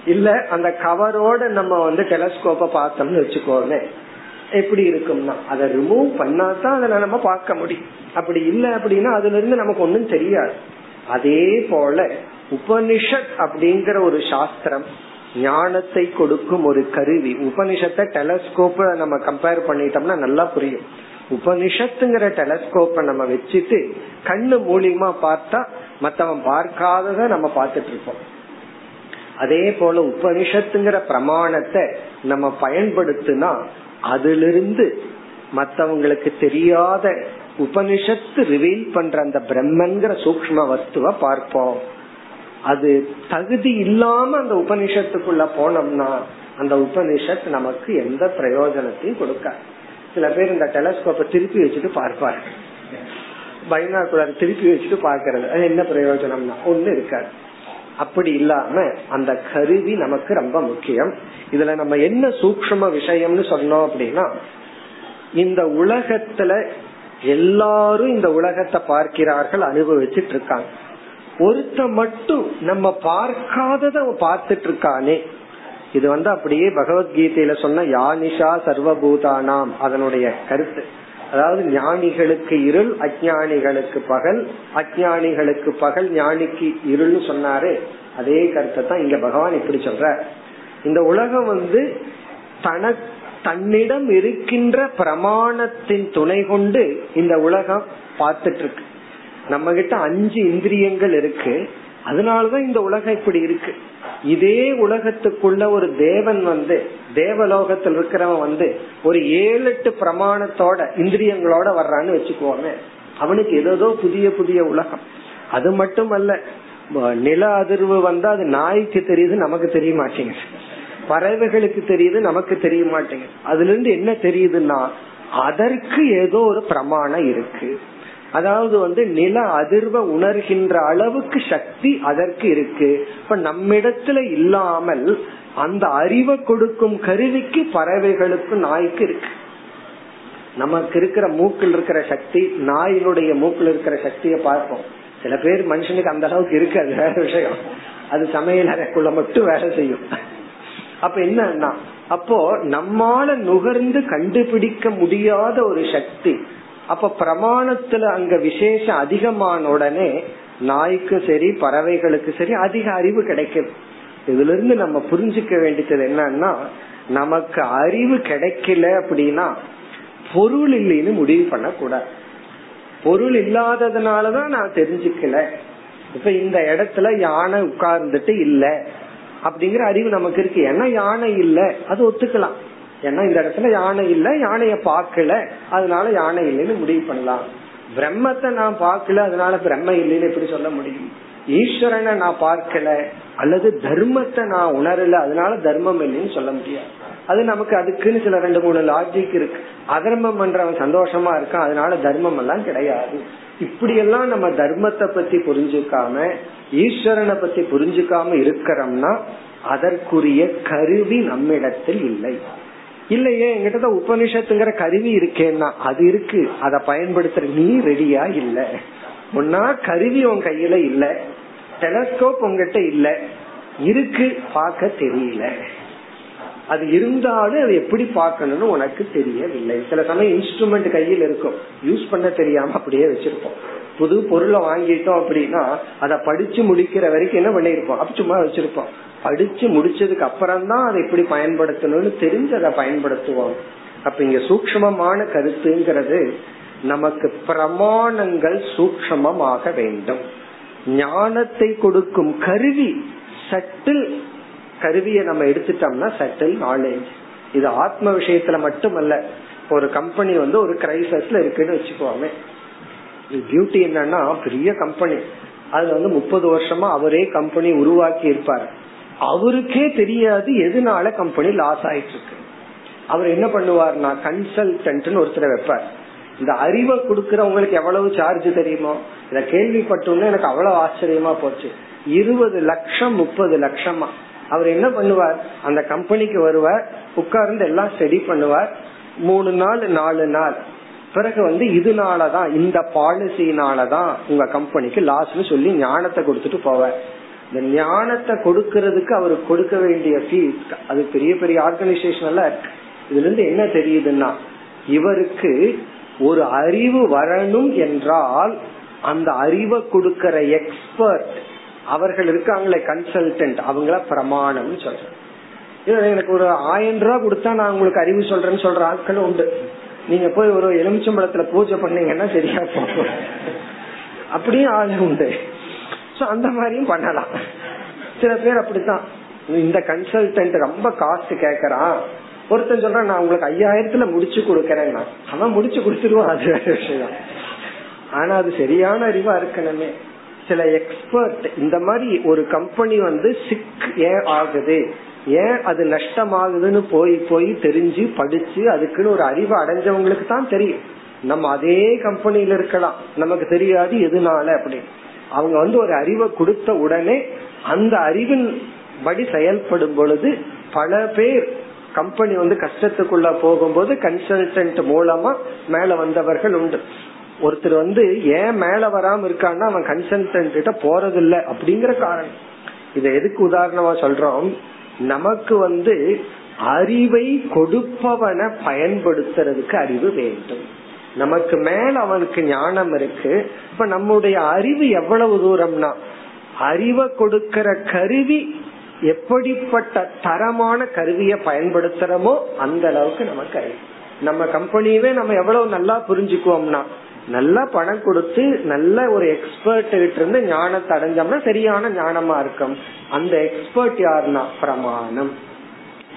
இல்ல அந்த கவரோட நம்ம வந்து டெலஸ்கோப்ப பார்த்தோம்னு வச்சுக்கோமே. எப்படி இருக்கும்னா அதை ரிமூவ் பண்ணா தான் அதை நம்ம பார்க்க முடியும். அப்படி இல்லை அப்படின்னா அதுல இருந்து நமக்கு ஒன்றும் தெரியாது. அதே போல உபனிஷத் அப்படிங்கிற ஒரு சாஸ்திரம் ஞானத்தை கொடுக்கும் ஒரு கருவி. உபனிஷத்தை டெலஸ்கோப்ப நம்ம கம்பேர் பண்ணிட்டோம்னா நல்லா புரியும். உபனிஷத்துங்கிற டெலஸ்கோப்ப நம்ம வச்சுட்டு கண்ணு மூலியமா பார்த்தா மத்தவன் பார்க்காதத நம்ம பார்த்துட்டு இருப்போம். அதே போல உபனிஷத்துங்கிற பிரமாணத்தை நம்ம பயன்படுத்தினா அதிலிருந்து மத்தவங்களுக்கு தெரியாத உபனிஷத்து ரிவீல் பண்ற அந்த பிரம்மன்கிற சூக்ம வஸ்துவ பார்ப்போம். அது தகுதி இல்லாம அந்த உபனிஷத்துக்குள்ள போனோம்னா அந்த உபனிஷத் நமக்கு எந்த பிரயோஜனத்தையும் கொடுக்காது. சில பேர் இந்த டெலஸ்கோப்பை திருப்பி வச்சுட்டு பார்ப்பாரு பைனாக்குலர் திருப்பி வச்சுட்டு பாக்குறது அது என்ன பிரயோஜனம்னா ஒண்ணு இருக்காது. அப்படி இல்லாம அந்த கருவி நமக்கு ரொம்ப முக்கியம். இதுல நம்ம என்ன சூக்ம விஷயம்னு சொன்னோம் அப்படின்னா இந்த உலகத்துல எல்லாரும் இந்த உலகத்தை பார்க்கிறார்கள் அனுபவிச்சுட்டு இருக்காங்க. ஒருத்த மட்டும் நம்ம பார்க்காதத பார்த்துட்டு இருக்கானே இது வந்து அப்படியே பகவத்கீதையில சொன்ன யானிஷா சர்வபூதானாம் அதனுடைய கருத்து. அதாவது ஞானிகளுக்கு இருள் அஜானிகளுக்கு பகல் அஜானிகளுக்கு பகல் ஞானிக்கு இருள்னு சொன்னாரு. அதே கருத்தை தான் இங்க பகவான் இப்படி சொல்ற இந்த உலகம் வந்து தன தன்னிடம் இருக்கின்ற பிரமாணத்தின் துணை கொண்டு இந்த உலகம் பார்த்துட்டு இருக்கு. நம்ம கிட்ட அஞ்சு இந்திரியங்கள் இருக்கு. அதனாலதான் இந்த உலகம் இப்படி இருக்கு. இதே உலகத்துக்குள்ள ஒரு தேவன் வந்து தேவலோகத்தில் இருக்கிறவன் வந்து ஒரு ஏழு எட்டு பிரமாணத்தோட இந்திரியங்களோட வர்றான்னு வச்சுக்குவாங்க அவனுக்கு ஏதோ புதிய புதிய உலகம். அது மட்டும் அல்ல நில அதிர்வு வந்தா அது நாய்க்கு தெரியுது நமக்கு தெரிய மாட்டேங்குது. பறவைகளுக்கு தெரியுது நமக்கு தெரிய மாட்டேங்குது. அதுல இருந்து என்ன தெரியுதுன்னா அதற்கு ஏதோ ஒரு பிரமாணம் இருக்கு. அதாவது வந்து நில அதிர்வ உணர்கின்ற அளவுக்கு சக்தி அதற்கு இருக்கு. இப்ப நம்மிடத்துல இல்லாமல் அந்த அறிவை கொடுக்கும் கருவிக்கு பறவைகளுக்கு நாய்க்கு இருக்கு. நமக்கு இருக்கிற மூக்கில் இருக்கிற சக்தி நாயினுடைய மூக்கில் இருக்கிற சக்தியை பார்ப்போம். சில பேர் மனுஷனுக்கு அந்த அளவுக்கு இருக்கு அது வேற விஷயம். அது சமையல் அறைக்குள்ள மட்டும் வேலை செய்யும். அப்ப என்னன்னா அப்போ நம்மால நுகர்ந்து கண்டுபிடிக்க முடியாத ஒரு சக்தி அப்ப பிரமாணத்துல அங்க விசேஷம் அதிகமான உடனே நாய்க்கும் சரி பறவைகளுக்கு சரி அதிக அறிவு கிடைக்குது இதுல இருந்து நம்ம புரிஞ்சுக்க வேண்டியது என்னன்னா நமக்கு அறிவு கிடைக்கல அப்படின்னா பொருள் இல்லைன்னு முடிவு பண்ண கூடாது பொருள் இல்லாததுனாலதான் நான் தெரிஞ்சுக்கல. இப்ப இந்த இடத்துல யானை உட்கார்ந்துட்டு இல்ல அப்படிங்கிற அறிவு நமக்கு இருக்கு. ஏன்னா யானை இல்ல அது ஒத்துக்கலாம். ஏன்னா இந்த இடத்துல யானை இல்ல யானைய பார்க்கல. அதனால யானை இல்லைன்னு முடிவு பண்ணலாம். பிரம்மத்தை நான் பார்க்கல அதனால பிரம்ம இல்லைன்னு எப்படி சொல்ல முடியும்? ஈஸ்வரனை நான் பார்க்கல அல்லது தர்மத்தை நான் உணரல அதனால தர்மம் இல்லைன்னு சொல்ல முடியாது. அது நமக்கு அதுக்குன்னு சில ரெண்டு மூணு லாஜிக் இருக்கு. அதர்மம் பண்றவன் சந்தோஷமா இருக்கான் அதனால தர்மம் எல்லாம் கிடையாது. இப்படி எல்லாம் நம்ம தர்மத்தை பத்தி புரிஞ்சுக்காம ஈஸ்வரனை பத்தி புரிஞ்சுக்காம இருக்கிறோம்னா அதற்குரிய கருவி நம்மிடத்தில் இல்லை. இல்லையே எங்கிட்ட உபனிஷத்துங்கிற கருவி இருக்கேன்னா அது இருக்கு. அத பயன்படுத்துற நீ ரெடியா இல்ல. முன்னா கருவி உன் கையில இல்ல. டெலஸ்கோப் உங்ககிட்ட இல்ல. இருக்கு பார்க்க தெரியல. அது இருந்தாலும் அது எப்படி பார்க்கணும்னு உனக்கு தெரியவில்லை. சில சமயம் இன்ஸ்ட்ருமெண்ட் கையில் இருக்கும். யூஸ் பண்ண தெரியாம அப்படியே வச்சிருப்போம். புது பொருளை வாங்கிட்டோம் அப்படின்னா அதை படிச்சு முடிக்கிற வரைக்கும் என்ன பண்ணிருப்போம் அப்ப சும்மா வச்சிருப்போம். படிச்சு முடிச்சதுக்கு அப்புறம் தான் அதை எப்படி பயன்படுத்தணும்னு தெரிஞ்சு அதை பயன்படுத்துவோம். அப்ப இங்க சூக்மமான கருத்துங்கிறது நமக்கு பிரமாணங்கள் சூக்மமாக வேண்டும். ஞானத்தை கொடுக்கும் கருவி சட்டில் கருவியை நம்ம எடுத்துட்டோம்னா சட்டில் நாலேஜ் இது ஆத்ம விஷயத்துல மட்டுமல்ல ஒரு கம்பெனி வந்து ஒரு கிரைசஸ்ல இருக்குன்னு வச்சுக்கோமே. பியூட்டி என்னன்னா பெரிய கம்பெனி அதுல வந்து முப்பது வருஷமா அவரே கம்பெனி உருவாக்கி இருப்பார். அவருக்கே தெரியாது எதனால கம்பெனி லாஸ் ஆயிட்டு இருக்கு அவர் என்ன பண்ணுவார்னா கன்சல்டன்ட்னு ஒருத்தர் வைப்பார். இந்த அறிவை கொடுக்கறவங்களுக்கு எவ்வளவு சார்ஜ் தெரியுமோ இத கேள்விப்பட்டோன்னு எனக்கு அவ்வளவு ஆச்சரியமா போச்சு. இருபது லட்சம் முப்பது லட்சமா. அவர் என்ன பண்ணுவார்? அந்த கம்பெனிக்கு வருவார் உட்கார்ந்து எல்லாம் ஸ்டடி பண்ணுவார். மூணு நாள் நாலு நாள். பிறகு வந்து இதனாலதான் இந்த பாலிசினாலதான் உங்க கம்பெனிக்கு லாஸ்னு சொல்லி ஞானத்தை கொடுத்துட்டு போவேன் இந்த ஞானத்தை கொடுக்கறதுக்கு அவர் கொடுக்க வேண்டிய ஃபீஸ் அது பெரிய பெரிய ஆர்கனைசேஷன் எல்லாம் இருக்கு இதுல இருந்து என்ன தெரியுதுன்னா இவருக்கு ஒரு அறிவு வரணும் என்றால் அந்த அறிவை கொடுக்கற எக்ஸ்பர்ட் அவர்கள் இருக்காங்களே கன்சல்டன்ட் அவங்கள பிரமாணம் சொல்றேன் எனக்கு ஒரு ஆயிரம் ரூபாய் கொடுத்தா நான் உங்களுக்கு அறிவு சொல்றேன்னு சொல்ற ஆட்கள் உண்டு. நீங்க போய் ஒரு எலுமிச்சம்பழத்துல பூஜை பண்ணீங்கன்னா சரியா போகும். அப்படியும் ஆள் உண்டு. அந்த மாதிரியும் பண்ணலாம். சில பேர் அப்படித்தான். இந்த கன்சல்டன்ட் ரொம்ப காஸ்ட் கேக்குறான். ஒருத்தன் சொல்றான் நான் உங்களுக்கு ஐயாயிரத்துல முடிச்சு கொடுக்கறேன்னா அவன் முடிச்சு கொடுத்துருவான் அது வேற விஷயம். ஆனா அது சரியான அறிவா இருக்கணுமே. சில எக்ஸ்பர்ட் இந்த மாதிரி ஒரு கம்பெனி வந்து சிக் ஏன் ஆகுது. ஏன் அது நஷ்டமாகுதுன்னு போய் போய் தெரிஞ்சு படிச்சு அதுக்குன்னு ஒரு அறிவு அடைஞ்சவங்களுக்கு தான் தெரியும். நம்ம அதே கம்பெனியில இருக்கலாம். நமக்கு தெரியாது எதுனால அப்படின்னு. அவங்க வந்து ஒரு அறிவை கொடுத்த உடனே அந்த அறிவின் படி செயல்படும் பொழுது பல பேர் கம்பெனி வந்து கஷ்டத்துக்குள்ள போகும்போது கன்சல்டன்ட் மூலமா மேல வந்தவர்கள் உண்டு. ஒருத்தர் வந்து ஏன் மேல வராம இருக்கான்னா அவன் கன்சல்டன்ட் கிட்ட போறது அப்படிங்கிற காரணம். இத எதுக்கு உதாரணமா சொல்றோம்? நமக்கு வந்து அறிவை கொடுப்பவனை பயன்படுத்துறதுக்கு அறிவு வேண்டும். நமக்கு மேல அவனுக்கு ஞானம் இருக்கு. இப்ப நம்முடைய அறிவு எவ்வளவு தூரம்னா அறிவை கொடுக்கிற கருவி எப்படிப்பட்ட தரமான கருவியை பயன்படுத்துறோமோ அந்த அளவுக்கு நமக்கு அறிவு. நம்ம கம்பெனியவே நம்ம எவ்வளவு நல்லா புரிஞ்சுக்குவோம்னா நல்லா பணம் கொடுத்து நல்ல ஒரு எக்ஸ்பர்ட் கிட்ட இருந்து ஞானத்தை அடைஞ்சோம்னா சரியான ஞானமா இருக்கும். அந்த எக்ஸ்பர்ட் யாருன்னா பிரமாணம்.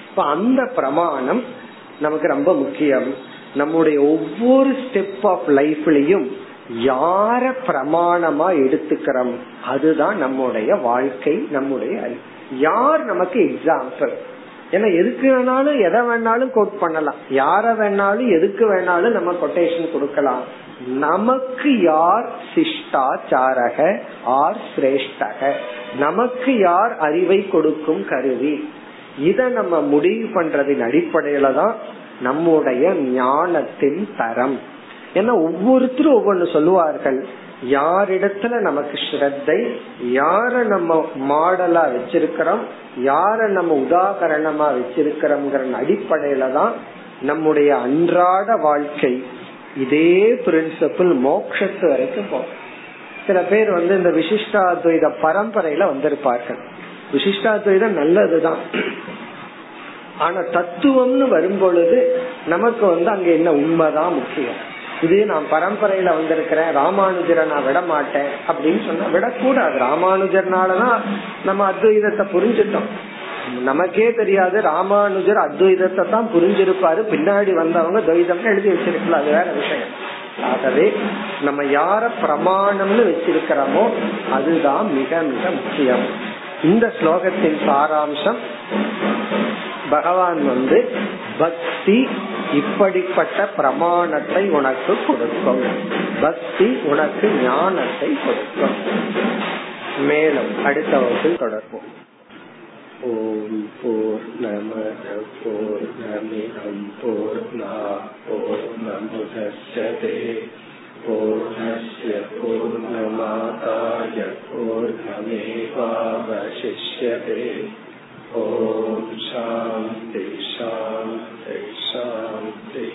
இப்ப அந்த பிரமாணம் நமக்கு ரொம்ப முக்கியம். நம்முடைய ஒவ்வொரு ஸ்டெப் ஆஃப் லைஃப்லயும் யார பிரமாணமா எடுத்துக்கிறோம்? அதுதான் நம்முடைய வாழ்க்கை நம்முடைய யார் நமக்கு எக்ஸாம்பிள் ஏன்னா எதுக்கு வேணாலும் எதை வேணாலும் கோட் பண்ணலாம். யார வேணாலும் எதுக்கு வேணாலும் நம்ம கொட்டேஷன் கொடுக்கலாம். நமக்கு யார் சிஷ்டாச்சாரக? ஆர் சிரேஷ்டக. நமக்கு யார் அறிவை கொடுக்கும் கருவி? இத நம்ம முடிவு பண்றதின் அடிப்படையில தான் நம்முடைய ஞானத்தின் தரம். ஏன்னா ஒவ்வொருத்தரும் ஒவ்வொன்னு சொல்லுவார்கள். யாரிடத்துல நமக்கு ஸ்ரத்தை யார நம்ம மாடலா வச்சிருக்கிறோம் யார நம்ம உதாகரணமா வச்சிருக்கிறோம் அடிப்படையில தான் நம்முடைய அன்றாட வாழ்க்கை இதே பிரின்சிபிள் மோக்ஷத்து வரைக்கும் போகும். சில பேர் வந்து இந்த விசிஷ்டாத்வைத பரம்பரையில வந்திருப்பார்கள். விசிஷ்டாத்வைதம் நல்லதுதான். ஆனா தத்துவம்னு வரும் பொழுது நமக்கு வந்து அங்க என்ன உண்மைதான் முக்கியம். இது நான் பரம்பரையில வந்திருக்கிறேன் ராமானுஜரை நான் விட மாட்டேன் அப்படின்னு சொன்னா விடக்கூடாது. ராமானுஜர்னாலதான் நம்ம அத்வைதத்தை புரிஞ்சுட்டோம். நமக்கே தெரியாது ராமானுஜர் அத்வைதத்தை தான் புரிஞ்சிருப்பாரு. பின்னாடி வந்தவங்க துவைதம் எழுதி வச்சிருக்கலாம் அது வேற விஷயம். ஆகவே நம்ம யார பிரமாணம்னு வச்சிருக்கிறோமோ அதுதான் மிக மிக முக்கியம். இந்த ஸ்லோகத்தின் சாராம்சம் பகவான் வந்து பக்தி இப்படிப்பட்ட பிரமாணத்தை உனக்கு கொடுக்கும். பக்தி உனக்கு ஞானத்தை கொடுக்கும். மேலும் அடுத்த வகுப்பில் தொடர்போம். ஓம் போர் நமத போர் நமிதம் போர் நா போர் நமுதச்சதே பூர்ணய பூர்ணமாதாய பூர்ணமேவாவசிஷ்யதே ஓம் சாந்தி சாந்தி சாந்தி